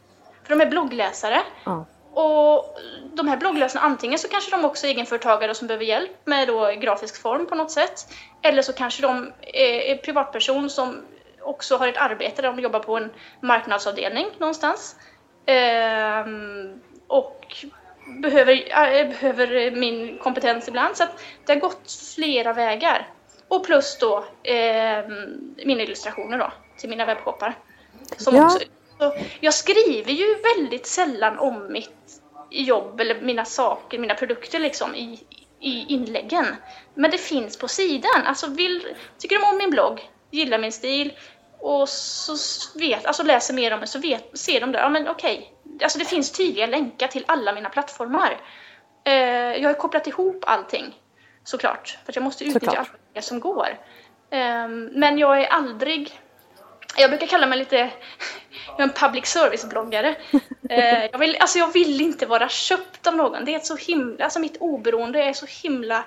För de är bloggläsare. Ja. Och de här bloggläsarna, antingen så kanske de också är egenföretagare som behöver hjälp med då grafisk form på något sätt. Eller så kanske de är, privatperson som också har ett arbete där de jobbar på en marknadsavdelning någonstans. Ehm, och behöver, äh, behöver min kompetens ibland. Så att det har gått flera vägar. Och plus då ehm, mina illustrationer då till mina webbshoppar. Som Ja. också, så jag skriver ju väldigt sällan om mitt jobb eller mina saker, mina produkter liksom i, i inläggen. Men det finns på sidan. Alltså vill, tycker de om min blogg, gillar min stil och så vet, alltså läser mer om det så vet, ser de där, ja men okej. Alltså det finns tydliga länkar till alla mina plattformar. Eh, jag har kopplat ihop allting såklart. För jag måste utnyttja Såklart. allt det som går. Eh, men jag är aldrig jag brukar kalla mig lite, jag är en public service-bloggare. Eh, jag, vill, alltså jag vill inte vara köpt av någon. Det är ett så himla, alltså mitt oberoende, jag är så himla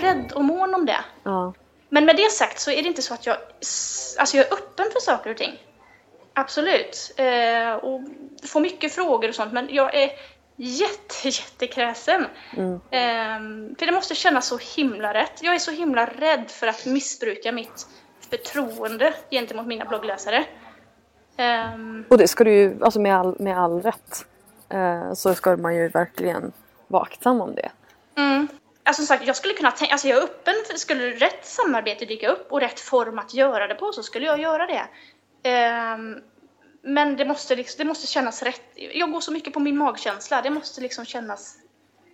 rädd och mån om det. Ja. Men med det sagt så är det inte så att jag, alltså jag är öppen för saker och ting. Absolut. Eh, och får mycket frågor och sånt men jag är jätte, jättekräsen. Eh, för det måste kännas så himla rätt. Jag är så himla rädd för att missbruka mitt förtroende gentemot mina bloggläsare. Ehm, Och det ska du ju, alltså med all, med all rätt, eh, så ska man ju verkligen vara aktsam om det. Mm. Alltså som sagt, jag skulle kunna tänka, alltså jag är öppen för skulle rätt samarbete dyka upp och rätt form att göra det på så skulle jag göra det. Men det måste, liksom, det måste kännas rätt. Jag går så mycket på min magkänsla, det måste liksom kännas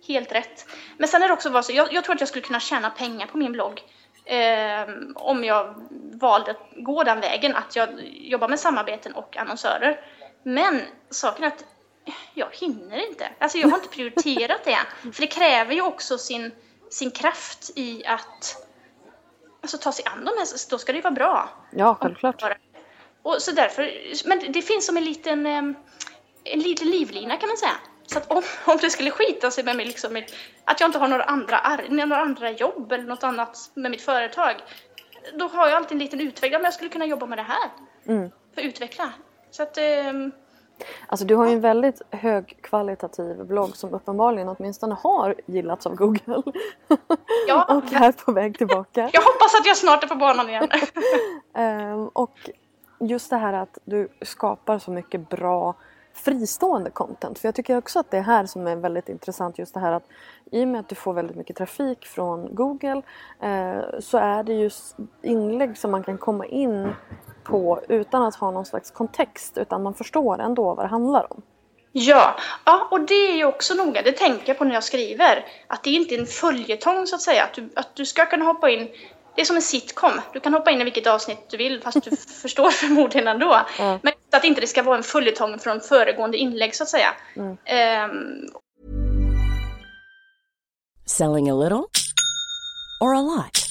helt rätt. Men sen är det också bara så, jag, jag tror att jag skulle kunna tjäna pengar på min blogg ehm, om jag valde att gå den vägen, att jag jobbar med samarbeten och annonsörer. Men saken är att jag hinner inte. Alltså jag har inte prioriterat det. För det kräver ju också sin, sin kraft i att alltså, ta sig an de här, då ska det ju vara bra. Ja, självklart. Och så därför, men det finns som en liten, en liten livlina kan man säga. Så att om, om det skulle skita sig med mig, liksom, att jag inte har några andra, några andra jobb eller något annat med mitt företag, då har jag alltid en liten utväg. Om jag skulle kunna jobba med det här. För att utveckla. Så att, ehm, Alltså du har ju en väldigt högkvalitativ blogg som uppenbarligen åtminstone har gillats av Google. Ja. och är på väg tillbaka. jag hoppas att jag snart är på banan igen. Ehm, och just det här att du skapar så mycket bra fristående content. För jag tycker också att det är här som är väldigt intressant just det här att i och med att du får väldigt mycket trafik från Google eh, så är det just inlägg som man kan komma in på utan att ha någon slags kontext utan man förstår ändå vad det handlar om. Ja, ja, och det är ju också noga, det tänker jag på när jag skriver. Att det inte är en följetong så att säga, att du, att du ska kunna hoppa in det är som en sitcom. Du kan hoppa in i vilket avsnitt du vill fast du förstår förmodligen ändå. Men att inte det ska vara en följetong från föregående inlägg så att säga. Ehm, Selling a little or a lot?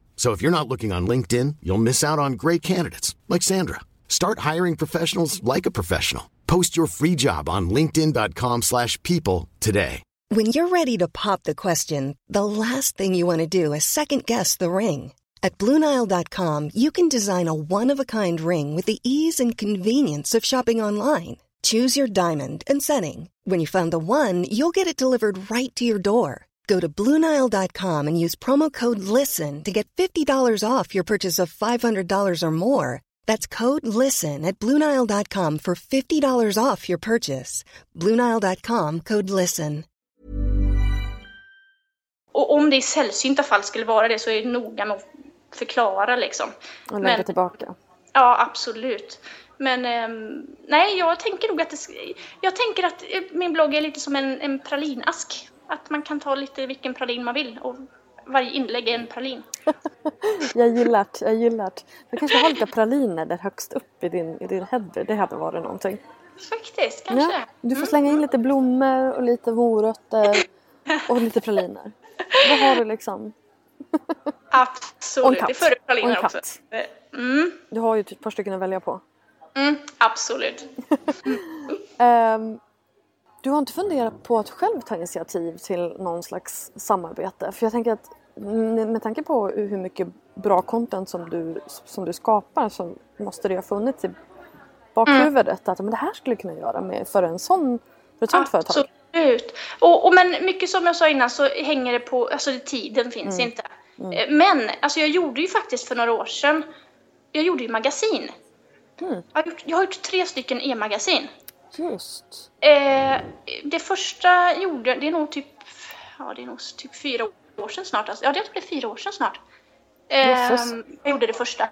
So if you're not looking on LinkedIn, you'll miss out on great candidates like Sandra. Start hiring professionals like a professional. Post your free job on linkedin.com/people today. When you're ready to pop the question, the last thing you want to do is second guess the ring. At Bluenile.com, you can design a one of a kind ring with the ease and convenience of shopping online. Choose your diamond and setting. When you find the one, you'll get it delivered right to your door. Go to Bluenile.com and use promo code LISTEN to get $50 off your purchase of $500 or more. That's code LISTEN at Bluenile.com for $50 off your purchase. Bluenile.com code LISTEN. och om det i sällsynta fall skulle vara det så är det noga med att förklara liksom. Och lägga Men- tillbaka. Ja, absolut. Men ehm, nej, jag tänker nog att det, jag tänker att eh, min blogg är lite som en, en pralinask. Att man kan ta lite vilken pralin man vill och varje inlägg är en pralin. Jag gillar det, jag gillar det. Du kanske har lite praliner där högst upp i din, i din header. Det hade varit någonting. Faktiskt, kanske. Ja, du får slänga in lite blommor och lite morötter och lite praliner. Då har du liksom, Absolut. Det är före praliner också. Mm, du har ju typ ett par stycken att välja på. mm, absolut. Ehm, du har inte funderat på att själv ta initiativ till någon slags samarbete? För jag tänker att med, tanke på hur mycket bra content som du, som du skapar så måste det ha funnits i bakhuvudet att men det här skulle kunna göra med för en sån, för ett sånt företag. Absolut. Och, och men mycket som jag sa innan så hänger det på, alltså tiden finns Mm. inte. Eh, Men alltså jag gjorde ju faktiskt för några år sedan, jag gjorde ju magasin. Mm. Jag, har gjort, jag har gjort tre stycken e-magasin. Just. Eh, det första gjorde, det är nog typ, ja det är nog typ fyra år sedan snart. Alltså. Ja det blir fyra år sedan snart. Eh, jag gjorde det första.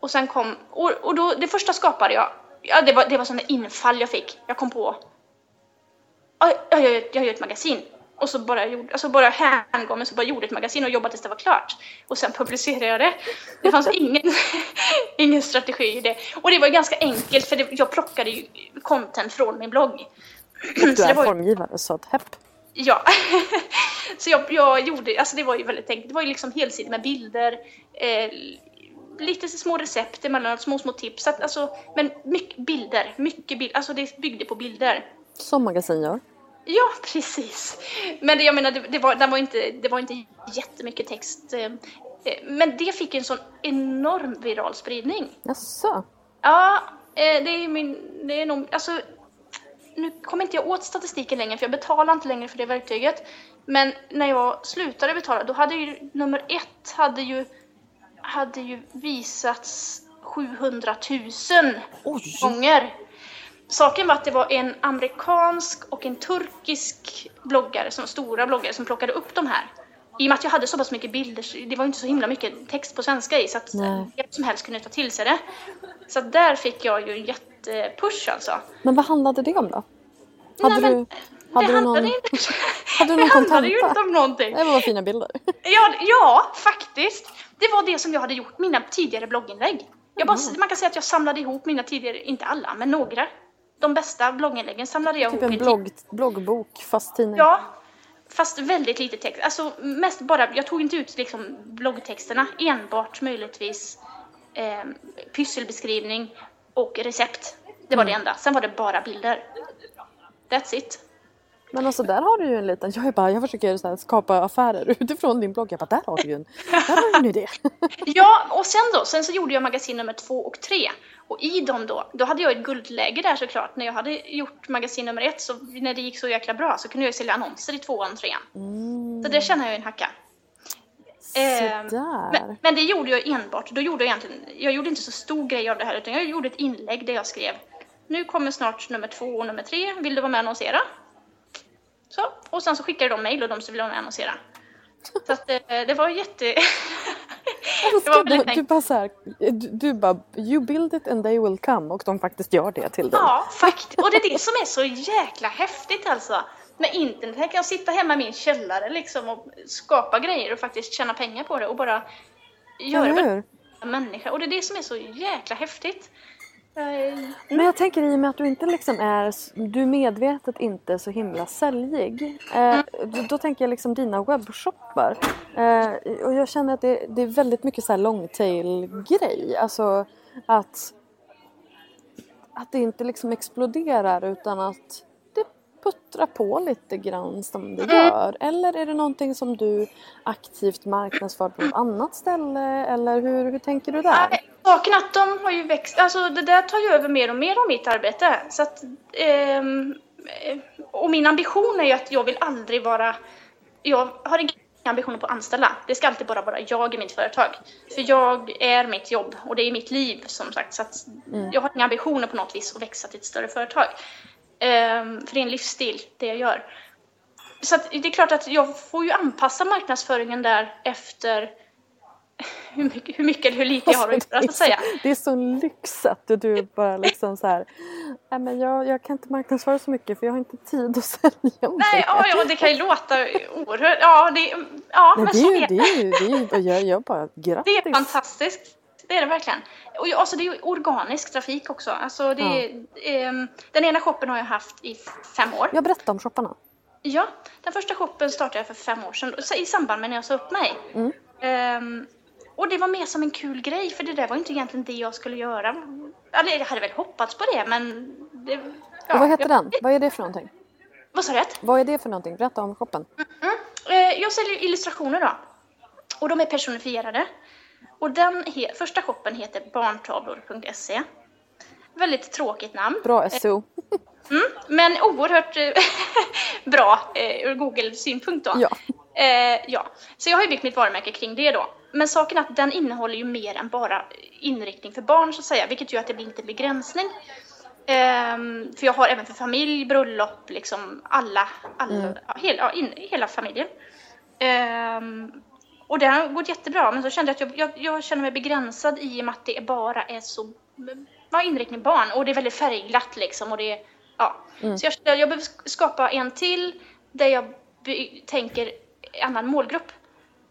Och sen kom, och, och då, det första skapade jag, ja det var, det var sådana infall jag fick. Jag kom på, ja, jag, jag, jag gör ett magasin. Och så bara, gjorde, alltså bara hängav mig så bara gjorde ett magasin och jobbade tills det var klart. Och sen publicerade jag det. Det fanns ingen, ingen strategi i det. Och det var ganska enkelt för det, jag plockade ju content från min blogg. Och du är var formgivare så att hepp. Ja. så jag, jag gjorde, alltså det var ju väldigt enkelt. Det var ju liksom helsidor med bilder, eh, lite små recept emellanåt, små små tips. Så att, alltså, men mycket bilder, mycket bilder, alltså det byggde på bilder. Som magasin gör. Ja, precis. Men det, jag menar, det, det, var, det, var inte, det var inte jättemycket text. eh, eh, Men det fick en sån enorm viral spridning. Jaså? Ja, Eh, det är min, det är nog, alltså, nu kommer inte jag åt statistiken längre för jag betalar inte längre för det verktyget. Men när jag slutade betala, då hade ju nummer ett hade ju, hade ju visats 700 000 gånger. Saken var att det var en amerikansk och en turkisk bloggare, som, stora bloggare, som plockade upp de här. I och med att jag hade så pass mycket bilder, det var inte så himla mycket text på svenska i så att Nej. vem som helst kunde ta till sig det. Så där fick jag ju en jättepush alltså. Men vad handlade det om då? Hade Nej, du, hade det du någon, handlade inte, hade du det någon handlade ju inte om någonting. Det var fina bilder. Ja, ja, faktiskt. Det var det som jag hade gjort mina tidigare blogginlägg. Jag bara, Mm. Man kan säga att jag samlade ihop mina tidigare, inte alla, men några. De bästa blogginläggen samlade jag Typ ihop en i blogg, bloggbok fast tidning. Ja, fast väldigt lite text. Alltså mest bara, jag tog inte ut liksom bloggtexterna, enbart möjligtvis eh, pysselbeskrivning och recept. Det var Mm. det enda. Sen var det bara bilder. That's it. Men alltså där har du ju en liten, jag, är bara, jag försöker så skapa affärer utifrån din blogg. Jag bara, där har du ju en, där har du en idé. Ja, och sen då, sen så gjorde jag magasin nummer två och tre. Och i dem då, då hade jag ett guldläge där såklart. När jag hade gjort magasin nummer ett, så när det gick så jäkla bra så kunde jag sälja annonser i tvåan trean. Så det tjänade jag en hacka. Sådär. Men, men det gjorde jag enbart, då gjorde jag egentligen, jag gjorde inte så stor grej av det här utan jag gjorde ett inlägg där jag skrev Nu kommer snart nummer två och nummer tre, vill du vara med och annonsera? Så, och sen så skickade de mejl och de som ville vara med och annonsera. Så att det, det var jätte... var Du, du bara så här, du, du bara, you build it and they will come och de faktiskt gör det till dig. Ja, faktiskt. Och det är det som är så jäkla häftigt alltså. Med internet här kan jag sitta hemma i min källare liksom och skapa grejer och faktiskt tjäna pengar på det och bara göra det människa. Och det är det som är så jäkla häftigt. Nej. Men jag tänker i och med att du inte liksom är, du är medvetet inte så himla säljig. Eh, då, då tänker jag liksom dina webbshoppar. Eh, och jag känner att det, det är väldigt mycket så här long tail grej. Alltså att, att det inte liksom exploderar utan att det puttrar på lite grann som det gör. Eller är det någonting som du aktivt marknadsför på något annat ställe? Eller hur, hur tänker du där? Nej, Saken att de har ju växt, alltså det där tar ju över mer och mer av mitt arbete. Så att, ehm, eh, och min ambition är ju att jag vill aldrig vara, jag har inga ambitioner på att anställa. Det ska alltid bara vara jag i mitt företag. För jag är mitt jobb och det är mitt liv som sagt. Så att jag har inga ambitioner på något vis att växa till ett större företag. Ehm, för det är en livsstil, det jag gör. Så det är klart att jag får ju anpassa marknadsföringen där efter hur mycket, hur mycket eller hur lite jag har att göra så att säga. Det är sån lyx att du- bara liksom så här. Nej men jag, jag kan inte marknadsföra så mycket för jag har inte tid att sälja Nej, mer." ja, ja, det kan ju låta oerhört... Ja, det, ja Nej, men det, så är är det är ju, det är ju, och jag, jag bara grattis. Det är fantastiskt. Det är det verkligen. Och alltså, det är ju organisk trafik också. Alltså, det är, ehm, den ena shoppen har jag haft i fem år. Jag berättar om shopparna. Ja, den första shoppen startade jag för fem år sedan i samband med när jag sa upp mig. Mm. Ehm, och det var mer som en kul grej för det där var inte egentligen det jag skulle göra. Eller jag hade väl hoppats på det men... Det, ja, och vad heter jag, den? Vad är det för någonting? Vad sa du? Vad är det för någonting? Berätta om shoppen. Eh, jag säljer illustrationer då. Och de är personifierade. Och den första shoppen heter barntavlor.se. Väldigt tråkigt namn. Bra SEO. Mm, men oerhört eh, bra eh, ur Google-synpunkt då. Ja. Eh, ja. Så jag har ju byggt mitt varumärke kring det då. Men saken är att den innehåller ju mer än bara inriktning för barn så att säga, vilket gör att det blir lite begränsning. Ehm, för jag har även för familj, bröllop, liksom alla, alla ja, hela, ja, in, hela familjen. Ehm, och det har gått jättebra, men så kände jag att jag, jag, jag känner mig begränsad i och med att det bara är så ja, inriktning barn och det är väldigt färgglatt liksom och det ja. Så jag, jag behöver sk- skapa en till där jag tänker annan målgrupp.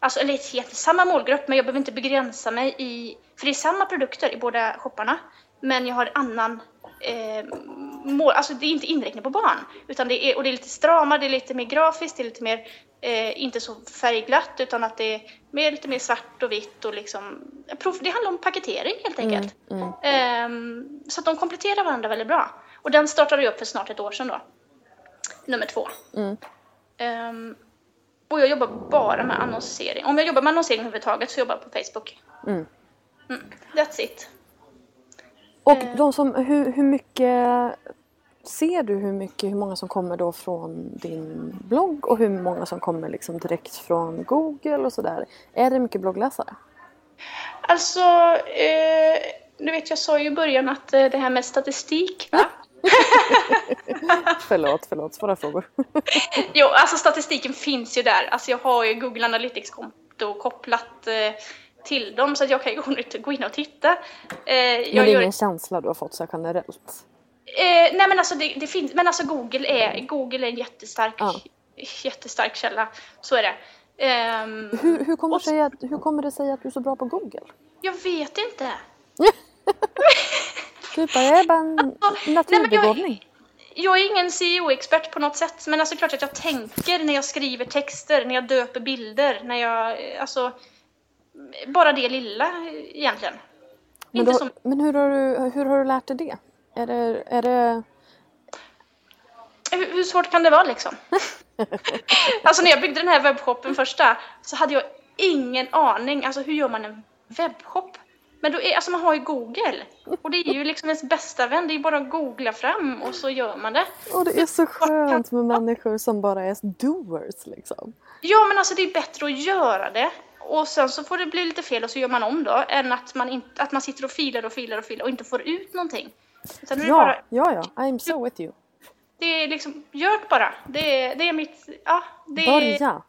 Alltså, eller helt samma målgrupp, men jag behöver inte begränsa mig i, för det är samma produkter i båda shopparna, men jag har annan eh, mål, alltså det är inte inriktning på barn, utan det är, och det är lite stramare, det är lite mer grafiskt, det är lite mer, eh, inte så färgglatt, utan att det är mer, lite mer svart och vitt och liksom, prov- det handlar om paketering helt enkelt. Ehm, så att de kompletterar varandra väldigt bra. Och den startade jag upp för snart ett år sedan då, nummer två. Ehm, och jag jobbar bara med annonsering. Om jag jobbar med annonsering överhuvudtaget så jobbar jag på Facebook. Mm. Mm, that's it. Och Eh. de som, hur, hur mycket Ser du hur mycket, hur många som kommer då från din blogg och hur många som kommer liksom direkt från Google och sådär? Är det mycket bloggläsare? Alltså, eh, du vet jag sa ju i början att eh, det här med statistik, va? förlåt, förlåt, svåra frågor. Jo, alltså statistiken finns ju där. Alltså jag har ju Google Analytics-konto kopplat eh, till dem så att jag kan gå in- och titta. Eh, Men det är gör- ingen känsla du har fått så här generellt? Eh, nej men alltså det, det finns, men alltså Google är, Google är en jättestark, Ja. jättestark källa. Så är det. Ehm, Hur, hur, kommer och- sig att, hur kommer det sig att du är så bra på Google? Jag vet inte. Typ, jag är bara en men naturbegåvning. Jag är ingen CEO-expert på något sätt, men alltså klart att jag tänker när jag skriver texter, när jag döper bilder, när jag, eh, alltså, bara det lilla egentligen. Men, då, som, men hur, har du, hur har du lärt dig det? Är det, är det hur, hur svårt kan det vara liksom? alltså när jag byggde den här webbshoppen första, så hade jag ingen aning, alltså hur gör man en webbshop? Men då är, alltså man har ju Google, och det är ju liksom ens bästa vän, det är bara att googla fram och så gör man det. Och det är så skönt med människor som bara är doers liksom. Ja, men alltså det är bättre att göra det. Och sen så får det bli lite fel och så gör man om då. Än att man, inte, att man sitter och filar och filar och filar och inte får ut någonting. Är det, Ja, bara, ja, ja. I'm so with you. det är liksom, gör det bara. Det är, det är mitt, ja. Det Börja.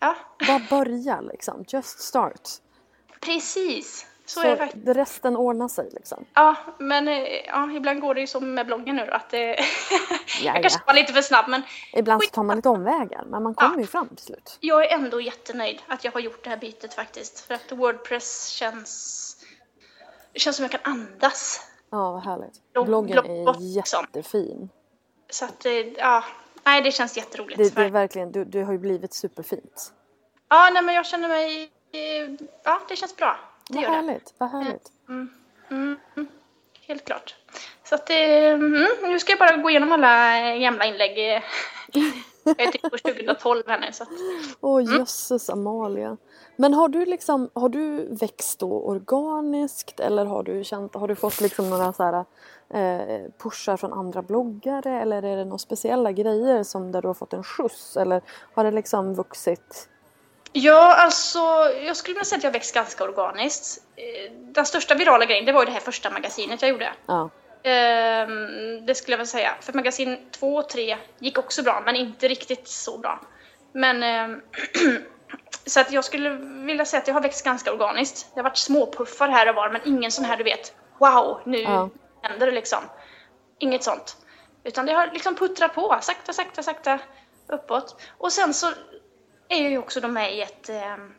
Ja, Bara börja liksom. Just start. precis. Så, Så är det faktiskt. resten ordnar sig liksom. Ja, men eh, ja, ibland går det ju som med bloggen nu då, att det... Ja, jag kanske ja. var lite för snabb, men Ibland så tar man lite omvägar men man kommer ju fram till slut. jag är ändå jättenöjd att jag har gjort det här bytet faktiskt. För att Wordpress känns... Det känns som jag kan andas. Ja, vad härligt. Blogg- Bloggen är jättefin. Så att, eh, ja, nej det känns jätteroligt. Det, det är verkligen, du, du har ju blivit superfint. Ja, nej men jag känner mig, eh, ja det känns bra. Det Vad gör det. härligt, vad härligt. Mm, mm, helt klart. Så att, eh, mm, nu ska jag bara gå igenom alla eh, gamla inlägg. eh. Jag är typ på 2012 här nu så att, Åh Mm. jösses Amalia. Men har du liksom, har du växt då organiskt eller har du känt, har du fått liksom några så här eh, pushar från andra bloggare eller är det några speciella grejer som där du har fått en skjuts eller har det liksom vuxit? Ja, alltså jag skulle vilja säga att jag växt ganska organiskt. Eh, Den största virala grejen, det var ju det här första magasinet jag gjorde. Ja. Ehm, det skulle jag väl säga. För magasin 2 och 3 gick också bra, men inte riktigt så bra. Men ehm, så att jag skulle vilja säga att jag har växt ganska organiskt. Det har varit småpuffar här och var, men ingen sån här du vet, wow, nu Ja. händer det liksom. Inget sånt. Utan det har liksom puttrat på, sakta, sakta, sakta uppåt. Och sen så är ju också då med i ett, ehm,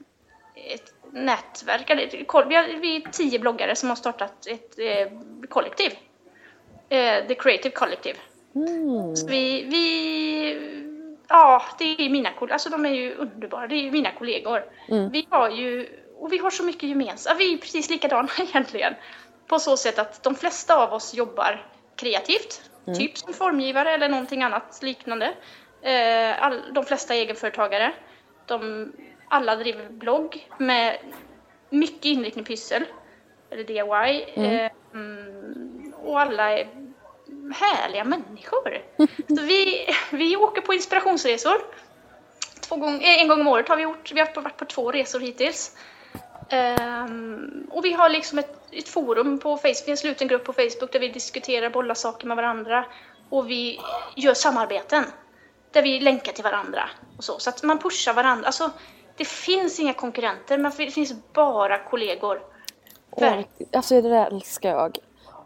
ett nätverk, eller vi, är tio bloggare som har startat ett eh, kollektiv. Eh, The Creative Collective. Så vi, vi, ja det är mina kollegor, alltså de är ju underbara, det är ju mina kollegor. Vi har ju, och vi har så mycket gemensamt, vi är precis likadana egentligen. På så sätt att de flesta av oss jobbar kreativt, typ som formgivare eller någonting annat liknande. Eh, all, de flesta är egenföretagare. De, alla driver blogg med mycket inriktning pyssel, eller DIY. Eh, mm, och alla är härliga människor. Så vi, vi åker på inspirationsresor. Två gång, eh, en gång om året har vi gjort. Vi har varit på två resor hittills. Ehm, och vi har liksom ett, ett forum på Facebook, en sluten grupp på Facebook där vi diskuterar, bollar saker med varandra. Och vi gör samarbeten. Där vi länkar till varandra. Och så, så att man pushar varandra. Alltså, det finns inga konkurrenter, men det finns bara kollegor. Och, alltså det där älskar jag.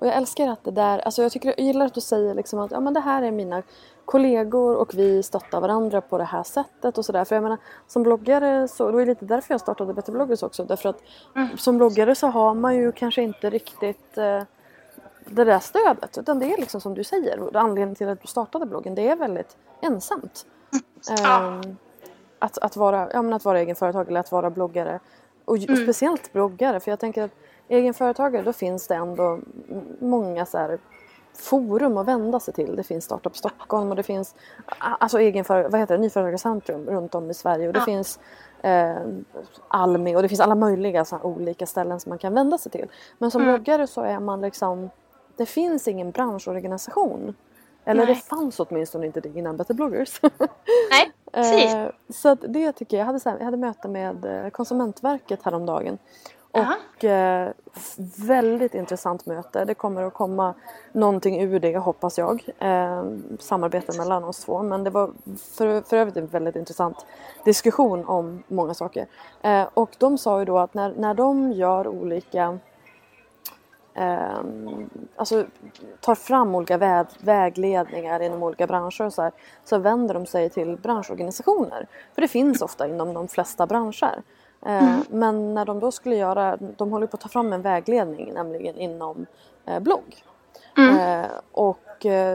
Och jag älskar att det där, alltså jag, tycker, jag gillar att du säger liksom att ja, men det här är mina kollegor och vi stöttar varandra på det här sättet och sådär. För jag menar som bloggare så, det var lite därför jag startade Bättre bloggers också. Därför att som bloggare så har man ju kanske inte riktigt eh, det där stödet. Utan det är liksom som du säger, anledningen till att du startade bloggen, det är väldigt ensamt. Ehm, att, att, vara, ja, men att vara egenföretagare eller att vara bloggare. Och, och speciellt bloggare, för jag tänker att egenföretagare då finns det ändå många så här forum att vända sig till. Det finns Startup Stockholm och det finns alltså egenför, vad heter det, Nyföretagarcentrum runt om i Sverige och det finns eh, Almi och det finns alla möjliga så olika ställen som man kan vända sig till. Men som bloggare så är man liksom det finns ingen branschorganisation. Eller Nej. det fanns åtminstone inte det innan Better bloggers. Nej, precis. Eh, så det tycker jag, jag hade, så här, jag hade möte med eh, Konsumentverket häromdagen. Och eh, väldigt intressant möte. Det kommer att komma någonting ur det hoppas jag. Eh, samarbete mellan oss två. Men det var för, för övrigt en väldigt intressant diskussion om många saker. Eh, och de sa ju då att när, när de gör olika ehm, alltså tar fram olika vä vägledningar inom olika branscher och så, här, så vänder de sig till branschorganisationer. För det finns ofta inom de flesta branscher. Eh, Men när de då skulle göra, de håller på att ta fram en vägledning nämligen inom eh, blogg. Eh, och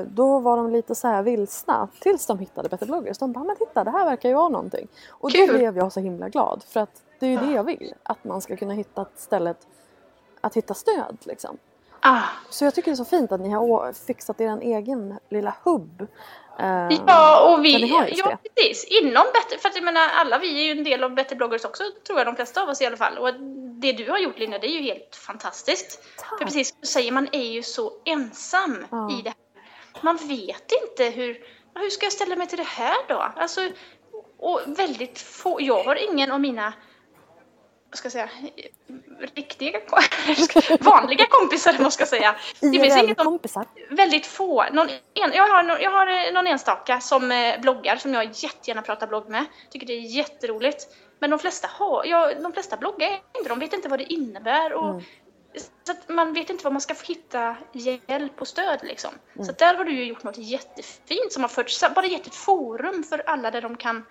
då var de lite så här vilsna tills de hittade Better bloggers. De bara, men titta det här verkar ju vara någonting. Och då Kul. blev jag så himla glad för att det är ju det jag vill. Att man ska kunna hitta ett ställe att hitta stöd liksom. Ah. Så jag tycker det är så fint att ni har fixat er egen lilla hubb. Eh, Ja, och vi, ja precis, inom Better, för att jag menar alla vi är ju en del av Better bloggers också, tror jag de flesta av oss i alla fall. Och det du har gjort Linda, det är ju helt fantastiskt. För precis som du säger, man är ju så ensam Ja. i det här. Man vet inte hur, hur ska jag ställa mig till det här då? Alltså, och väldigt få, jag har ingen av mina vad ska jag säga, riktiga, vanliga kompisar, vad ska jag säga. Det finns inget som IRL-kompisar. väldigt få. Någon en, jag, har, någon- jag har eh, någon enstaka som eh, bloggar som jag jättegärna pratar blogg med. Tycker det är jätteroligt. Men de flesta, har, ja, de flesta bloggar inte, de vet inte vad det innebär. Och, Så att man vet inte var man ska få hitta hjälp och stöd liksom. Så att där har du ju gjort något jättefint som har fört, bara gett ett forum för alla där de kan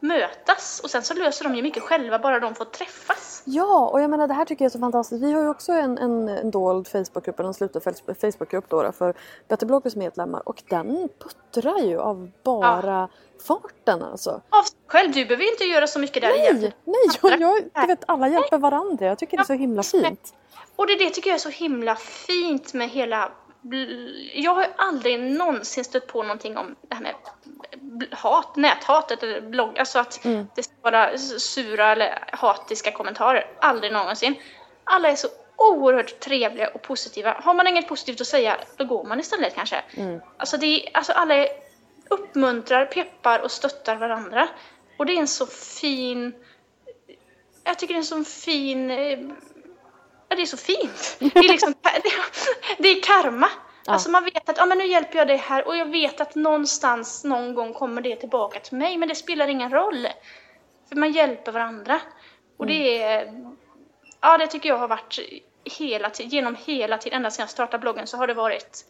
mötas. Och sen så löser de ju mycket själva bara de får träffas. Ja, och jag menar det här tycker jag är så fantastiskt. Vi har ju också en, en, en dold Facebookgrupp, eller en sluten Face- Facebookgrupp då, då för Better bloggers medlemmar och den puttrar ju av bara farten alltså. Av själv, du behöver inte göra så mycket där Nej, egentligen. nej, jag, jag, du vet alla hjälper varandra. Jag tycker det är så himla fint. Och det, det tycker jag är så himla fint med hela... Jag har ju aldrig någonsin stött på någonting om det här med hat, näthatet eller blogg. Alltså att det ska vara sura eller hatiska kommentarer. Aldrig någonsin. Alla är så oerhört trevliga och positiva. Har man inget positivt att säga, då går man istället kanske. Alltså, det är, alltså alla är, uppmuntrar, peppar och stöttar varandra. Och det är en så fin... Jag tycker det är en så fin... Ja, det är så fint. Det är, liksom, det är karma. Alltså man vet att ja, men nu hjälper jag dig här och jag vet att någonstans någon gång kommer det tillbaka till mig men det spelar ingen roll. För man hjälper varandra. Och det är, ja det tycker jag har varit hela tiden, genom hela tiden, ända sedan jag startade bloggen så har det varit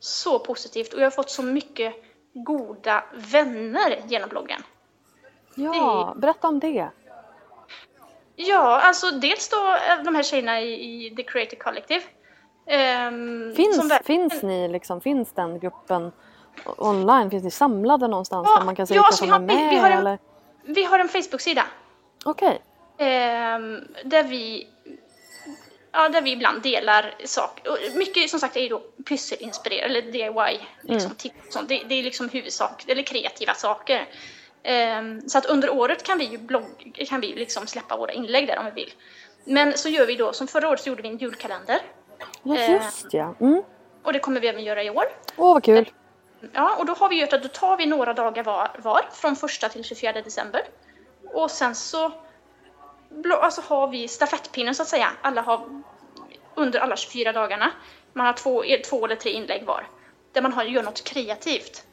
så positivt och jag har fått så mycket goda vänner genom bloggen. Ja, berätta om det. Ja, alltså dels då eh, de här tjejerna i, i The Creative Collective. Som Finns, verkligen- finns ni liksom, finns den gruppen online? Finns ni samlade någonstans Ja, där man kan se ja, vilka som vi är har- vi- med? vi har en- eller? Vi har en Facebook-sida Okej, ehm, där vi Ja, där vi ibland delar saker. Mycket som sagt är ju då pysselinspirerat, eller DIY. Liksom, och sånt. Det, det är liksom huvudsak, eller kreativa saker. Ehm, så att under året kan vi ju blogg, kan vi liksom släppa våra inlägg där om vi vill. Men så gör vi då, som förra året så gjorde vi en julkalender. Ja, Eh. just ja. Mm. Och det kommer vi även göra i år. Åh vad kul. Ja, och då har vi gjort att då tar vi några dagar var, var från 1 till 24 december. Och sen så alltså har vi stafettpinnen så att säga. Alla har under alla 24 dagarna. Man har två, två eller tre inlägg var. Där man har, gör något kreativt.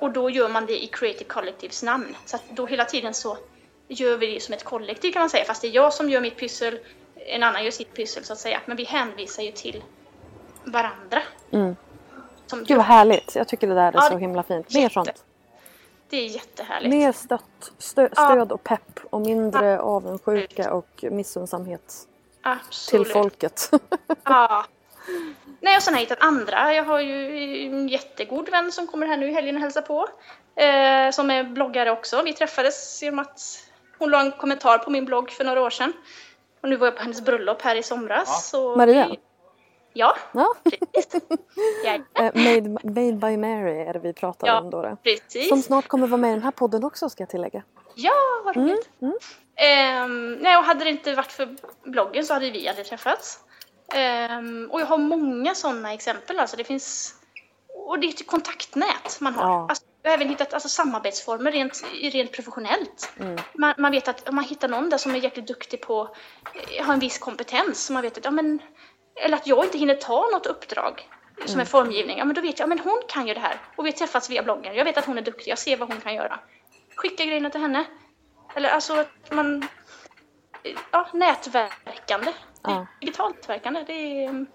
Och då gör man det i Creative Collectives namn. Så att då hela tiden så gör vi det som ett kollektiv kan man säga. Fast det är jag som gör mitt pyssel, en annan gör sitt pyssel så att säga. Men vi hänvisar ju till varandra. Som Gud vad härligt. Jag tycker det där är Ja, så himla fint. Mer jätte- sånt. Det är jättehärligt. Mer stött, stö, Ja. stöd och pepp och mindre avundsjuka och missunnsamhet till Absolut. folket. Ja. Nej, och sen har jag hittat andra. Jag har ju en jättegod vän som kommer här nu i helgen och hälsar på. Eh, som är bloggare också. Vi träffades genom att hon la en kommentar på min blogg för några år sedan. Och nu var jag på hennes bröllop här i somras. så Maria? vi- Ja, ja. precis. Ja, Eh, made, made by Mary är det vi pratar Ja, om då. precis. Som snart kommer vara med i den här podden också ska jag tillägga. Ja, vad roligt. Ehm, nej, och hade det inte varit för bloggen så hade vi aldrig träffats. Ehm, och jag har många sådana exempel. Alltså det finns, och det är ett kontaktnät man har. Ja. Alltså, jag har även hittat alltså, samarbetsformer rent, rent professionellt. Mm. Man, man vet att om man hittar någon där som är jäkligt duktig på, eh, har en viss kompetens, så man vet att, ja men, eller att jag inte hinner ta något uppdrag som Mm. är formgivning, ja men då vet jag, ja men hon kan ju det här. Och vi har träffats via bloggen, jag vet att hon är duktig, jag ser vad hon kan göra. Skicka grejerna till henne. Eller alltså att man, ja nätverkande. Ja. Digitalt nätverkande, det är,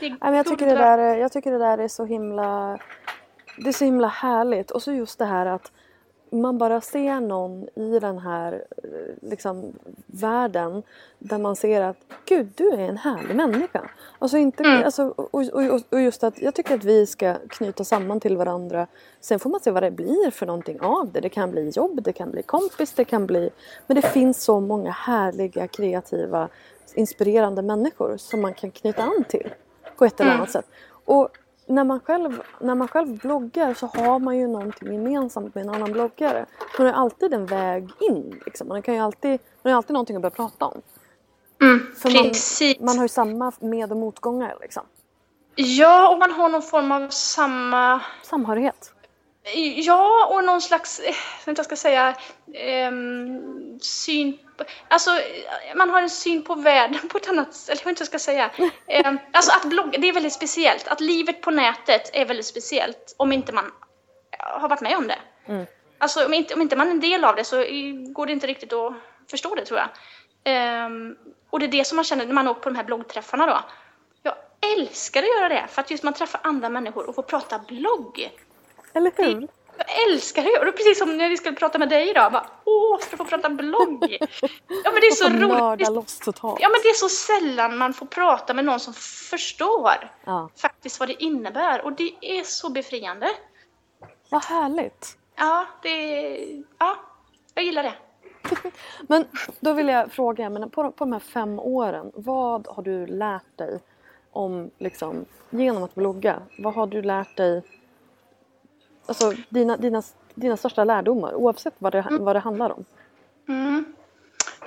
det är Nej, men jag, tycker det där, är- jag tycker det där är så himla Det är så himla härligt och så just det här att man bara ser någon i den här eh, liksom, världen där man ser att gud, du är en härlig människa. Alltså inte, Mm. alltså, och, och, och just att jag tycker att vi ska knyta samman till varandra. Sen får man se vad det blir för någonting av det. Det kan bli jobb, det kan bli kompis, det kan bli... Men det finns så många härliga, kreativa, inspirerande människor som man kan knyta an till på ett eller Mm. annat sätt. Och när man, själv, när man själv bloggar så har man ju någonting gemensamt med en annan bloggare. Man har ju alltid en väg in. Liksom. Man, kan ju alltid, man har alltid någonting att börja prata om. Mm, man, man har ju samma med och motgångar. Liksom. Ja, och man har någon form av samma Samhörighet. Ja, och någon slags, eh, jag ska säga, ehm, syn på, alltså man har en syn på världen på ett annat sätt, eller vad jag ska säga. Ehm, alltså att blogga, det är väldigt speciellt. Att livet på nätet är väldigt speciellt om inte man har varit med om det. Mm. Alltså om inte, om inte man är en del av det så går det inte riktigt att förstå det tror jag. Ehm, och det är det som man känner när man åker på de här bloggträffarna då. Jag älskar att göra det, för att just man träffar andra människor och får prata blogg. Eller hur? Jag älskar det! Och det är precis som när vi skulle prata med dig idag. Bara, Åh, ska jag få prata blogg? Ja men det är så roligt. Loss totalt. Ja men det är så sällan man får prata med någon som förstår Ja. faktiskt vad det innebär. Och det är så befriande. Vad härligt. Ja, det. Ja, jag gillar det. Men då vill jag fråga, men på, på de här fem åren, vad har du lärt dig om, liksom, genom att blogga? Vad har du lärt dig, alltså dina, dina, dina största lärdomar oavsett vad det, vad det handlar om? Mm.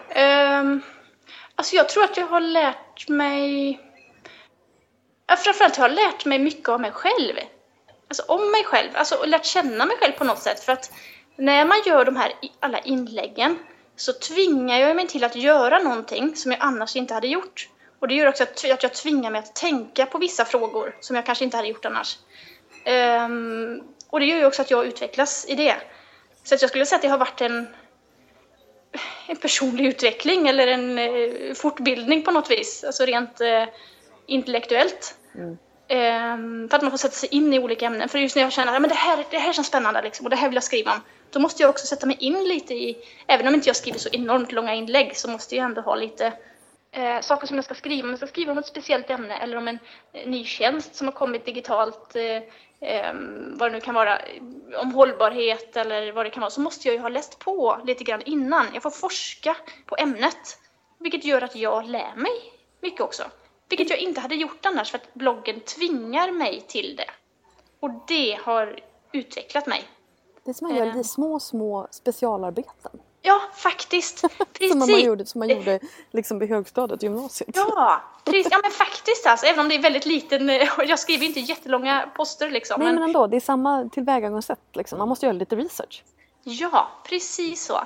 Ehm, alltså jag tror att jag har lärt mig... Ja, framförallt har jag lärt mig mycket av mig själv. Alltså om mig själv, alltså och lärt känna mig själv på något sätt. För att när man gör de här alla inläggen så tvingar jag mig till att göra någonting som jag annars inte hade gjort. Och det gör också att att jag tvingar mig att tänka på vissa frågor som jag kanske inte hade gjort annars. Ehm, och det gör ju också att jag utvecklas i det. Så att jag skulle säga att det har varit en, en personlig utveckling eller en eh, fortbildning på något vis. Alltså rent eh, intellektuellt. Ehm, för att man får sätta sig in i olika ämnen. För just när jag känner att det, här, det här känns spännande liksom, och det här vill jag skriva om. Då måste jag också sätta mig in lite i, även om inte jag skriver så enormt långa inlägg så måste jag ändå ha lite eh, saker som jag ska skriva. Om jag ska skriva om ett speciellt ämne eller om en eh, ny tjänst som har kommit digitalt. Eh, ehm, vad det nu kan vara, eh, om hållbarhet eller vad det kan vara, så måste jag ju ha läst på lite grann innan. Jag får forska på ämnet, vilket gör att jag lär mig mycket också. Vilket jag inte hade gjort annars för att bloggen tvingar mig till det. Och det har utvecklat mig. Det är som att man gör lite små, små specialarbeten. Ja, faktiskt. Precis. Som man gjorde, som man gjorde liksom vid högstadiet gymnasiet. Ja, precis. ja, men faktiskt alltså. Även om det är väldigt liten, eh, jag skriver inte jättelånga poster liksom. Nej men- ändå, det är samma tillvägagångssätt. Liksom. Man måste göra lite research. Ja, precis så.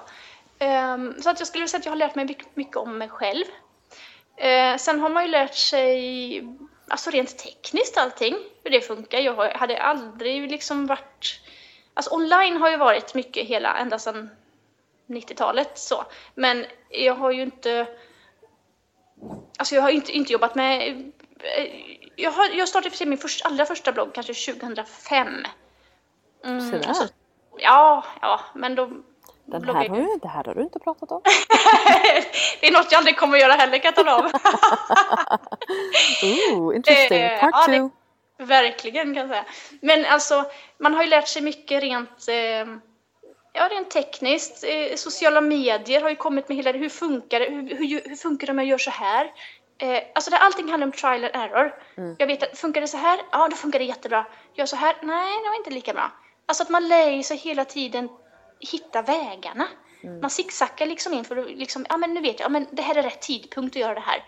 Ehm, så att jag skulle säga att jag har lärt mig mycket, mycket om mig själv. Eh, sen har man ju lärt sig, alltså rent tekniskt allting, hur det funkar. Jag hade aldrig liksom varit, alltså online har ju varit mycket hela, ända sedan 90-talet så. Men jag har ju inte, alltså jag har inte, inte jobbat med, eh, jag, har, jag startade min första, allra första blogg kanske 2005. Mm, Så där. och så- Ja, ja, men då Den här har ju, det här har du inte pratat om. det är något jag aldrig kommer att göra heller kan jag tala om. Ooh, interesting. Eh, Part ja, det- two. Verkligen kan jag säga. Men alltså, man har ju lärt sig mycket rent, eh, ja, rent tekniskt. Eh, sociala medier har ju kommit med hela det. Hur funkar det? Hur, hur, hur funkar det om jag gör så här? Eh, alltså det, allting handlar om trial and error. Jag vet att funkar det så här? Ja, då funkar det jättebra. Gör så här? Nej, det var inte lika bra. Alltså att man lär sig hela tiden hitta vägarna. Man zigzaggar liksom in för att liksom, ja men nu vet jag, ja, men det här är rätt tidpunkt att göra det här.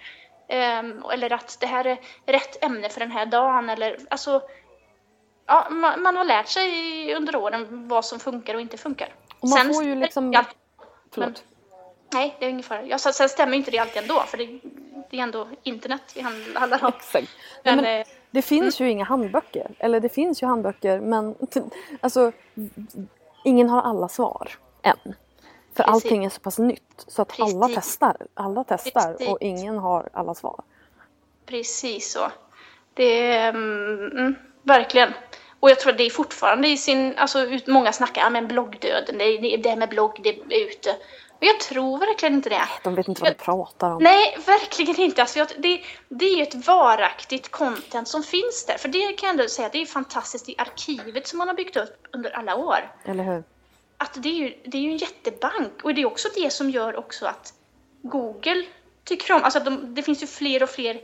Ehm, eller att det här är rätt ämne för den här dagen. Eller, alltså, ja, man, man har lärt sig under åren vad som funkar och inte funkar. Och man Sen får ju liksom... Ja, Förlåt. nej, det är ingen fara. Ja, sen, sen stämmer inte det alltid ändå, för det, det är ändå internet vi handl- handlar om. Exakt. Men, men eh, det finns ju inga handböcker. Eller det finns ju handböcker men alltså ingen har alla svar än. För Precis. allting är så pass nytt så att alla Precis. testar. Alla testar Precis. och ingen har alla svar. Precis så. Det är mm, mm, verkligen. Och jag tror att det är fortfarande i sin, alltså ut- många snackar, ja men bloggdöden, det, är- det, är- det här med blogg, det är ute. Men jag tror verkligen inte det. De vet inte vad de pratar om. Nej, verkligen inte. Alltså, jag, det, det är ju ett varaktigt content som finns där. För det kan jag ändå säga, det är fantastiskt i arkivet som man har byggt upp under alla år. Eller hur? Att det är ju, det är ju en jättebank. Och det är också det som gör också att Google tycker om, alltså att de, det finns ju fler och fler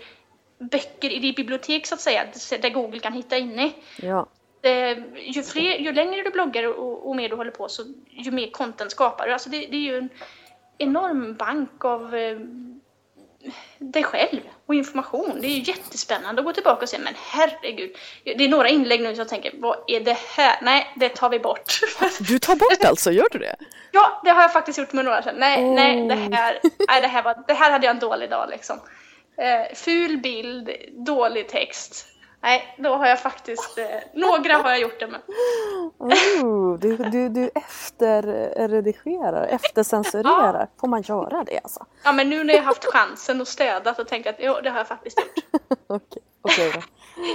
böcker i det bibliotek så att säga, där Google kan hitta inne i. Ja. Eh, ju, fler, ju längre du bloggar och, och mer du håller på så ju mer content skapar du. Alltså det, det är ju en enorm bank av eh, dig själv och information. Det är ju jättespännande att gå tillbaka och se, men herregud. Det är några inlägg nu som jag tänker, vad är det här? Nej, det tar vi bort. Du tar bort alltså, gör du det? ja, det har jag faktiskt gjort med några sedan. Nej, Oh. nej, det här, nej det, här var, det här hade jag en dålig dag liksom. Eh, ful bild, dålig text. Nej, då har jag faktiskt, eh, några har jag gjort det med. Oh, du, du, du efterredigerar, eftercensurerar. Får man göra det alltså? Ja, men nu när jag haft chansen att städa så tänkte jag att jo, det har jag faktiskt gjort. Okej, okej då.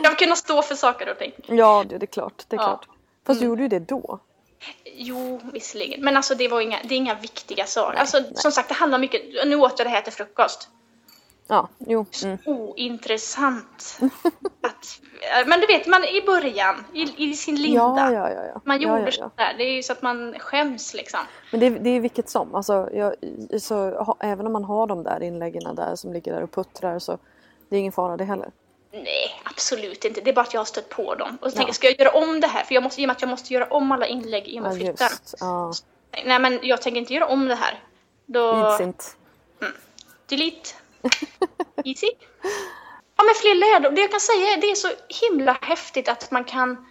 Jag vill kunna stå för saker och ting. Ja, det, det är klart. Det är Ja. klart. Fast du gjorde ju det då. Jo, visserligen. Men alltså det var inga, det är inga viktiga saker. Alltså som sagt, det handlar mycket, nu åt jag det här till frukost. Ja, jo. Mm. Ointressant. att, men du vet, man i början, i, i sin linda. Ja, ja, ja, ja. Man gjorde ja, ja. sådär. Det är ju så att man skäms liksom. Men det, det är vilket som. Alltså, jag, så, ha, även om man har de där inläggen där som ligger där och puttrar så det är ingen fara det heller. Nej, absolut inte. Det är bara att jag har stött på dem. Och så tänker jag, ska jag göra om det här? För jag måste, i och med att jag måste göra om alla inlägg i och med Ja, flytten. Ja, Nej, men jag tänker inte göra om det här. Då... Idsint. Delete. Easy. Ja, men fler lärdom. Det jag kan säga är det är så himla häftigt att man kan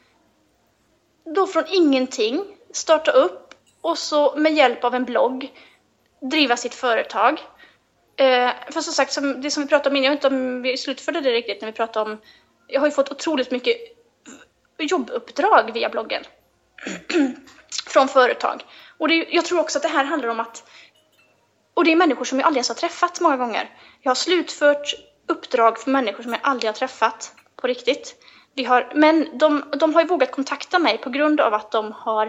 då från ingenting starta upp och så med hjälp av en blogg driva sitt företag. Eh, för som sagt, som, det som vi pratade om innan, jag vet inte om vi slutförde det riktigt när vi pratade om, jag har ju fått otroligt mycket jobbuppdrag via bloggen. från företag. Och det, jag tror också att det här handlar om att och det är människor som jag aldrig ens har träffat många gånger. Jag har slutfört uppdrag för människor som jag aldrig har träffat på riktigt. Vi har, men de, de har ju vågat kontakta mig på grund av att de har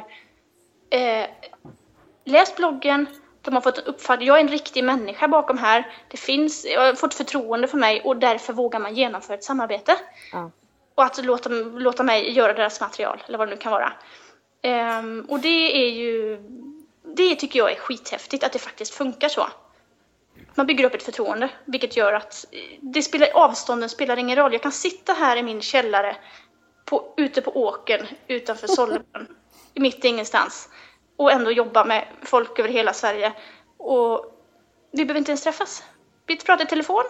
eh, läst bloggen, de har fått en uppfattning, jag är en riktig människa bakom här, det finns, jag har fått förtroende för mig och därför vågar man genomföra ett samarbete. Ja. Och att låta, låta mig göra deras material, eller vad det nu kan vara. Ehm, och det är ju, det tycker jag är skithäftigt att det faktiskt funkar så. Man bygger upp ett förtroende, vilket gör att eh, det spelar, avstånden spelar ingen roll. Jag kan sitta här i min källare, på, ute på åkern utanför Sollebrunn, mitt i ingenstans, och ändå jobba med folk över hela Sverige. Och vi behöver inte ens träffas. Vi pratar i telefon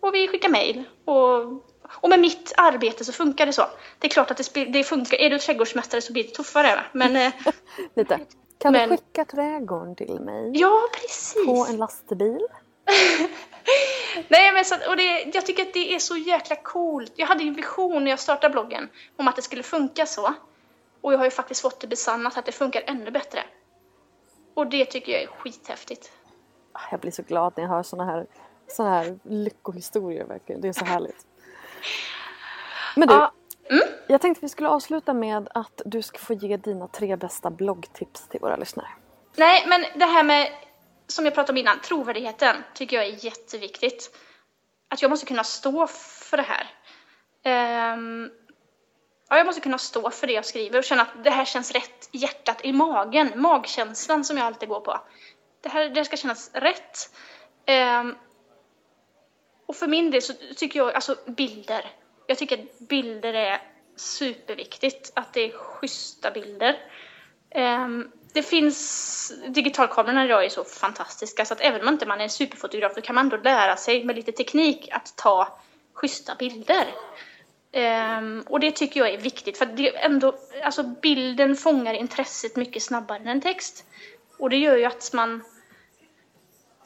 och vi skickar mejl. Och, och med mitt arbete så funkar det så. Det är klart att det, det funkar. Är du trädgårdsmästare så blir det tuffare. Men eh, Lite. Kan Men- du skicka trädgården till mig? ja, precis. På en lastbil? Nej, men så, och det, jag tycker att det är så jäkla coolt. Jag hade ju en vision när jag startade bloggen om att det skulle funka så. Och jag har ju faktiskt fått det besannat att det funkar ännu bättre. Och det tycker jag är skithäftigt. Ah, Jag blir så glad när jag hör såna här, såna här lyckohistorier verkligen. Det är så härligt. Men du, Ja, jag tänkte vi skulle avsluta med att du ska få ge dina tre bästa bloggtips till våra lyssnare. Nej, men det här med, som jag pratade om innan, trovärdigheten tycker jag är jätteviktigt. Att jag måste kunna stå för det här. Ehm, ja, jag måste kunna stå för det jag skriver och känna att det här känns rätt i hjärtat, i magen. Magkänslan som jag alltid går på. Det här det ska kännas rätt. Ehm, och för min del så tycker jag, alltså bilder. Jag tycker att bilder är superviktigt. Att det är schyssta bilder. Ehm, det finns digitalkamerorna idag är så fantastiska så att även om inte man är en superfotograf så kan man ändå lära sig med lite teknik att ta schyssta bilder. Ehm, och det tycker jag är viktigt för att det ändå, alltså bilden fångar intresset mycket snabbare än en text. Och det gör ju att man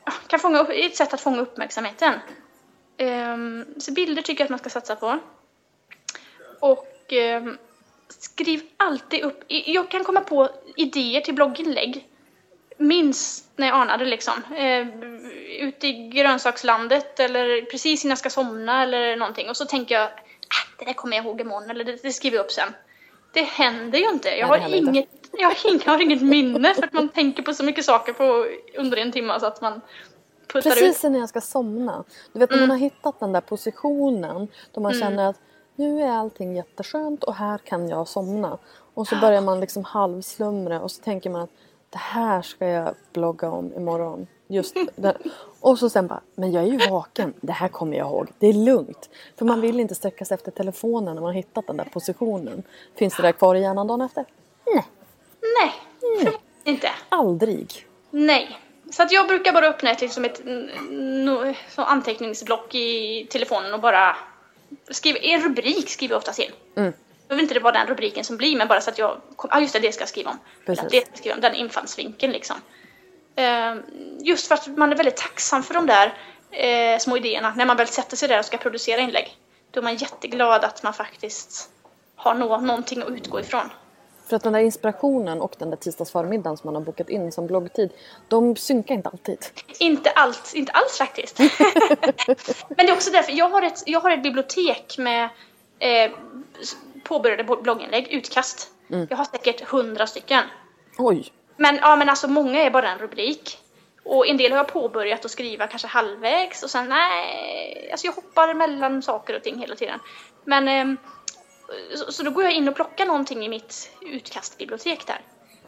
ja, kan fånga upp, är ett sätt att fånga uppmärksamheten. Ehm, så bilder tycker jag att man ska satsa på. Och ehm, skriv alltid upp, jag kan komma på idéer till blogginlägg minst när jag anade liksom. Eh, ute i grönsakslandet eller precis innan jag ska somna eller någonting. Och så tänker jag, äh, det där kommer jag ihåg imorgon eller det, det skriver jag upp sen. Det händer ju inte. Jag, Nej, har, inte. inget, jag, har, inget, jag har inget minne för att man tänker på så mycket saker på under en timme så att man puttar ut. Precis när jag ska somna. Du vet när man har hittat den där positionen då man känner att nu är allting jätteskönt och här kan jag somna. Och så börjar man liksom halvslumra och så tänker man att det här ska jag blogga om imorgon. Just det. Och så sen bara, men jag är ju vaken. Det här kommer jag ihåg. Det är lugnt. För man vill inte sträcka sig efter telefonen när man hittat den där positionen. Finns det där kvar i hjärnan dagen efter? Nej, Nej, förmodligen inte. aldrig. Nej. Så att jag brukar bara öppna ett, liksom ett n- n- så anteckningsblock i telefonen och bara skriva, en rubrik skriver jag oftast in. Mm. Jag vill inte det vara den rubriken som blir men bara så att jag, kom, ah, just det, det ska jag skriva om. Precis. Det ska jag skriva om, den infallsvinkeln liksom. Ehm, just för att man är väldigt tacksam för de där eh, små idéerna när man väl sätter sig där och ska producera inlägg. Då är man jätteglad att man faktiskt har nå, någonting att utgå ifrån. För att den där inspirationen och den där tisdagsförmiddagen som man har bokat in som bloggtid, de synkar inte alltid. Inte alls, inte alls faktiskt. Men det är också därför, jag har ett, jag har ett bibliotek med eh, påbörjade blogginlägg, utkast. Jag har säkert hundra stycken. Oj! Men, ja, men alltså många är bara en rubrik. Och en del har jag påbörjat att skriva kanske halvvägs och sen nej, alltså jag hoppar mellan saker och ting hela tiden. Men ehm, så, så då går jag in och plockar någonting i mitt utkastbibliotek där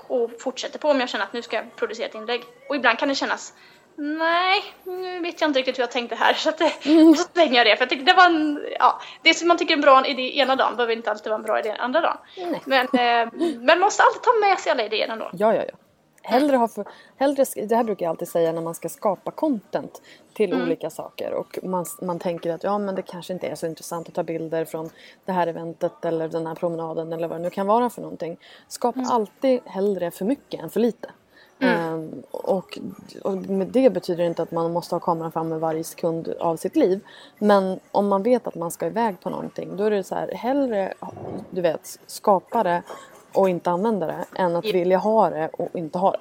och fortsätter på om jag känner att nu ska jag producera ett inlägg. Och ibland kan det kännas Nej, nu vet jag inte riktigt hur jag tänkte här. Så, att och så slänger jag det. För jag tycker det var en, ja, det som man tycker är en bra idé ena dagen behöver inte alltid vara en bra idé andra dagen. Men, eh, man måste alltid ta med sig alla idéer ändå. Ja, ja, ja. Hellre ha för, hellre, det här brukar jag alltid säga när man ska skapa content till olika saker och man, man tänker att ja men det kanske inte är så intressant att ta bilder från det här eventet eller den här promenaden eller vad det nu kan vara för någonting. Skapa alltid hellre för mycket än för lite. Ehm, och, och med det betyder inte att man måste ha kameran framme varje sekund av sitt liv. Men om man vet att man ska iväg på någonting då är det så här hellre du vet skapa det och inte använda det än att vilja ha det och inte ha det.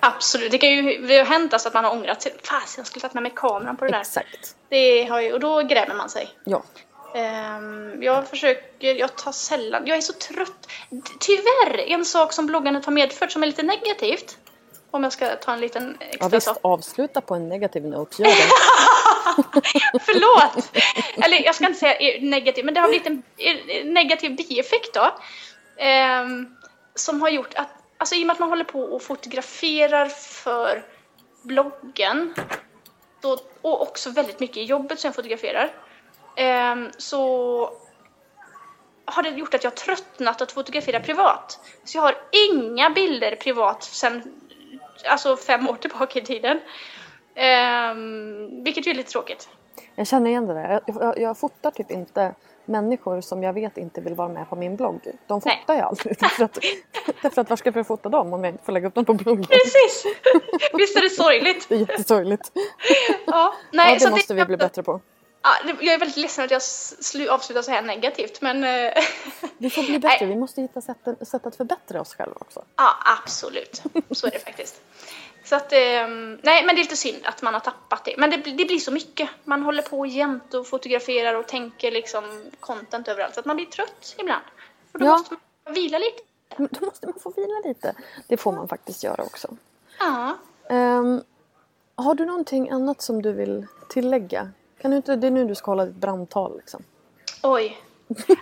Absolut, det kan ju det har hänt alltså att man har ångrat sig. Fasen, jag skulle tagit med mig kameran på det där. Exakt. Det har ju, och då grämer man sig. Ja. Ehm, jag försöker, jag tar sällan, jag är så trött. Tyvärr, en sak som bloggandet har medfört som är lite negativt. Om jag ska ta en liten Ja, extra visst, sak. avsluta på en negativ note. Gör det. Förlåt! Eller jag ska inte säga negativ, men det har blivit en negativ bieffekt då. Ehm, som har gjort att, alltså i och med att man håller på och fotograferar för bloggen då, och också väldigt mycket i jobbet som jag fotograferar ehm, så har det gjort att jag har tröttnat att fotografera privat. Så jag har inga bilder privat sen alltså fem år tillbaka i tiden. Um, vilket ju är lite tråkigt. Jag känner igen det där. Jag, jag, jag fotar typ inte människor som jag vet inte vill vara med på min blogg. De Nej. fotar jag aldrig. Därför att, därför att var ska jag fota dem om jag inte får lägga upp dem på bloggen? Precis! Visst är det sorgligt? Det är jättesorgligt. Ja, nej, Ja, så det att måste vi bli bättre på. Ja, det- jag är väldigt ledsen att jag slu, avslutar så här negativt, men... eh, Vi får bli bättre. Vi måste hitta sätt, sätt att förbättra oss själva också. ja, absolut. Så är det faktiskt. Så att, ehm, nej, men det är lite synd att man har tappat det. Men det, blir- det blir så mycket. Man håller på jämt och fotograferar och tänker liksom content överallt. Så att man blir trött ibland. Och då Ja. måste man vila lite. Då måste man få vila lite. Det får man faktiskt göra också. Ja. Ehm, har du någonting annat som du vill tillägga? Kan du inte, det är nu du ska hålla ditt brandtal liksom. Oj.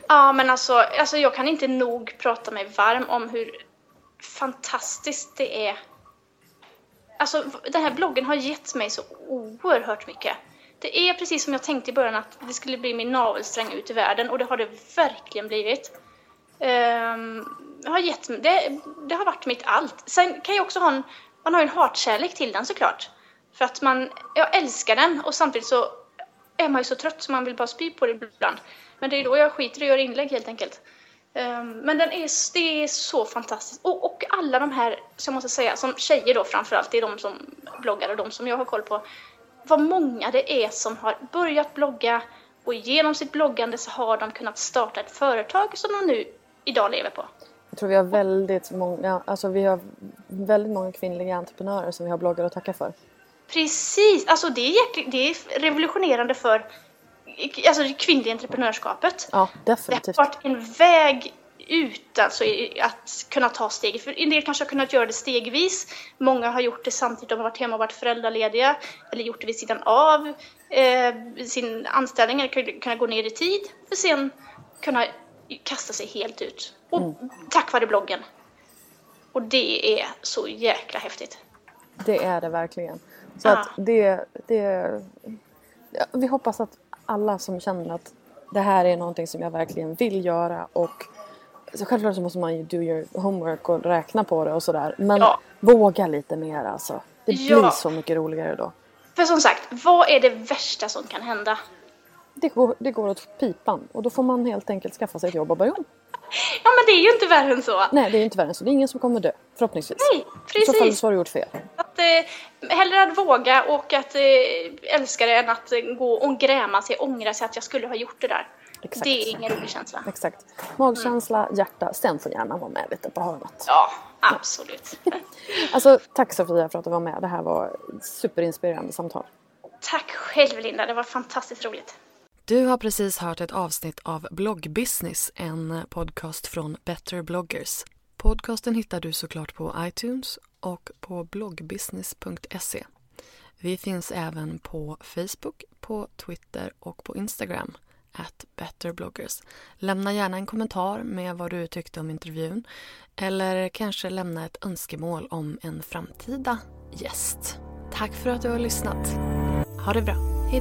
Ja, men alltså, alltså jag kan inte nog prata mig varm om hur fantastiskt det är. Alltså den här bloggen har gett mig så oerhört mycket. Det är precis som jag tänkte i början att det skulle bli min navelsträng ut i världen och det har det verkligen blivit. Um, det, har gett, det, det har varit mitt allt. Sen kan jag också ha en man har ju en hatkärlek till den såklart. För att man, jag älskar den och samtidigt så är man ju så trött så man vill bara spy på det ibland. Men det är då jag skiter i att göra inlägg helt enkelt. Um, men den är, det är så fantastiskt. Och, och alla de här, som jag måste säga, som tjejer då framförallt, det är de som bloggar och de som jag har koll på. Vad många det är som har börjat blogga och genom sitt bloggande så har de kunnat starta ett företag som de nu idag lever på. Jag tror vi har väldigt många, alltså vi har väldigt många kvinnliga entreprenörer som vi har bloggar att tacka för. Precis, alltså det är, det är revolutionerande för alltså det kvinnliga entreprenörskapet. Ja, definitivt. Det har varit en väg ut alltså att kunna ta steget. För en del kanske har kunnat göra det stegvis. Många har gjort det samtidigt de har varit hemma och varit föräldralediga eller gjort det vid sidan av eh, sin anställning eller kunna gå ner i tid för sen kunna kasta sig helt ut. Och mm. tack vare bloggen. Och det är så jäkla häftigt. Det är det verkligen. Så ja. att det, det vi hoppas att alla som känner att det här är någonting som jag verkligen vill göra och så självklart så måste man ju do your homework och räkna på det och sådär. Men ja. våga lite mer alltså. Det blir så mycket roligare då. För som sagt, vad är det värsta som kan hända? Det går, det går åt pipan och då får man helt enkelt skaffa sig ett jobb och börja om. Ja men det är ju inte värre än så. Nej det är inte värre än så. Det är ingen som kommer dö. Förhoppningsvis. Nej precis. I så fall så har du gjort fel. Eh, hellre att våga och att eh, älska det än att eh, gå och gräma sig, ångra sig att jag skulle ha gjort det där. Exakt. Det är ingen rolig känsla. Exakt. Magkänsla, mm. hjärta, sen får gärna vara med lite på hörnet. Ja, absolut. alltså tack Sofia för att du var med. Det här var superinspirerande samtal. Tack själv Linda, det var fantastiskt roligt. Du har precis hört ett avsnitt av Bloggbusiness, en podcast från Better bloggers. Podcasten hittar du såklart på iTunes och på bloggbusiness.se. Vi finns även på Facebook, på Twitter och på Instagram, at betterbloggers. Lämna gärna en kommentar med vad du tyckte om intervjun eller kanske lämna ett önskemål om en framtida gäst. Tack för att du har lyssnat. Ha det bra. Hej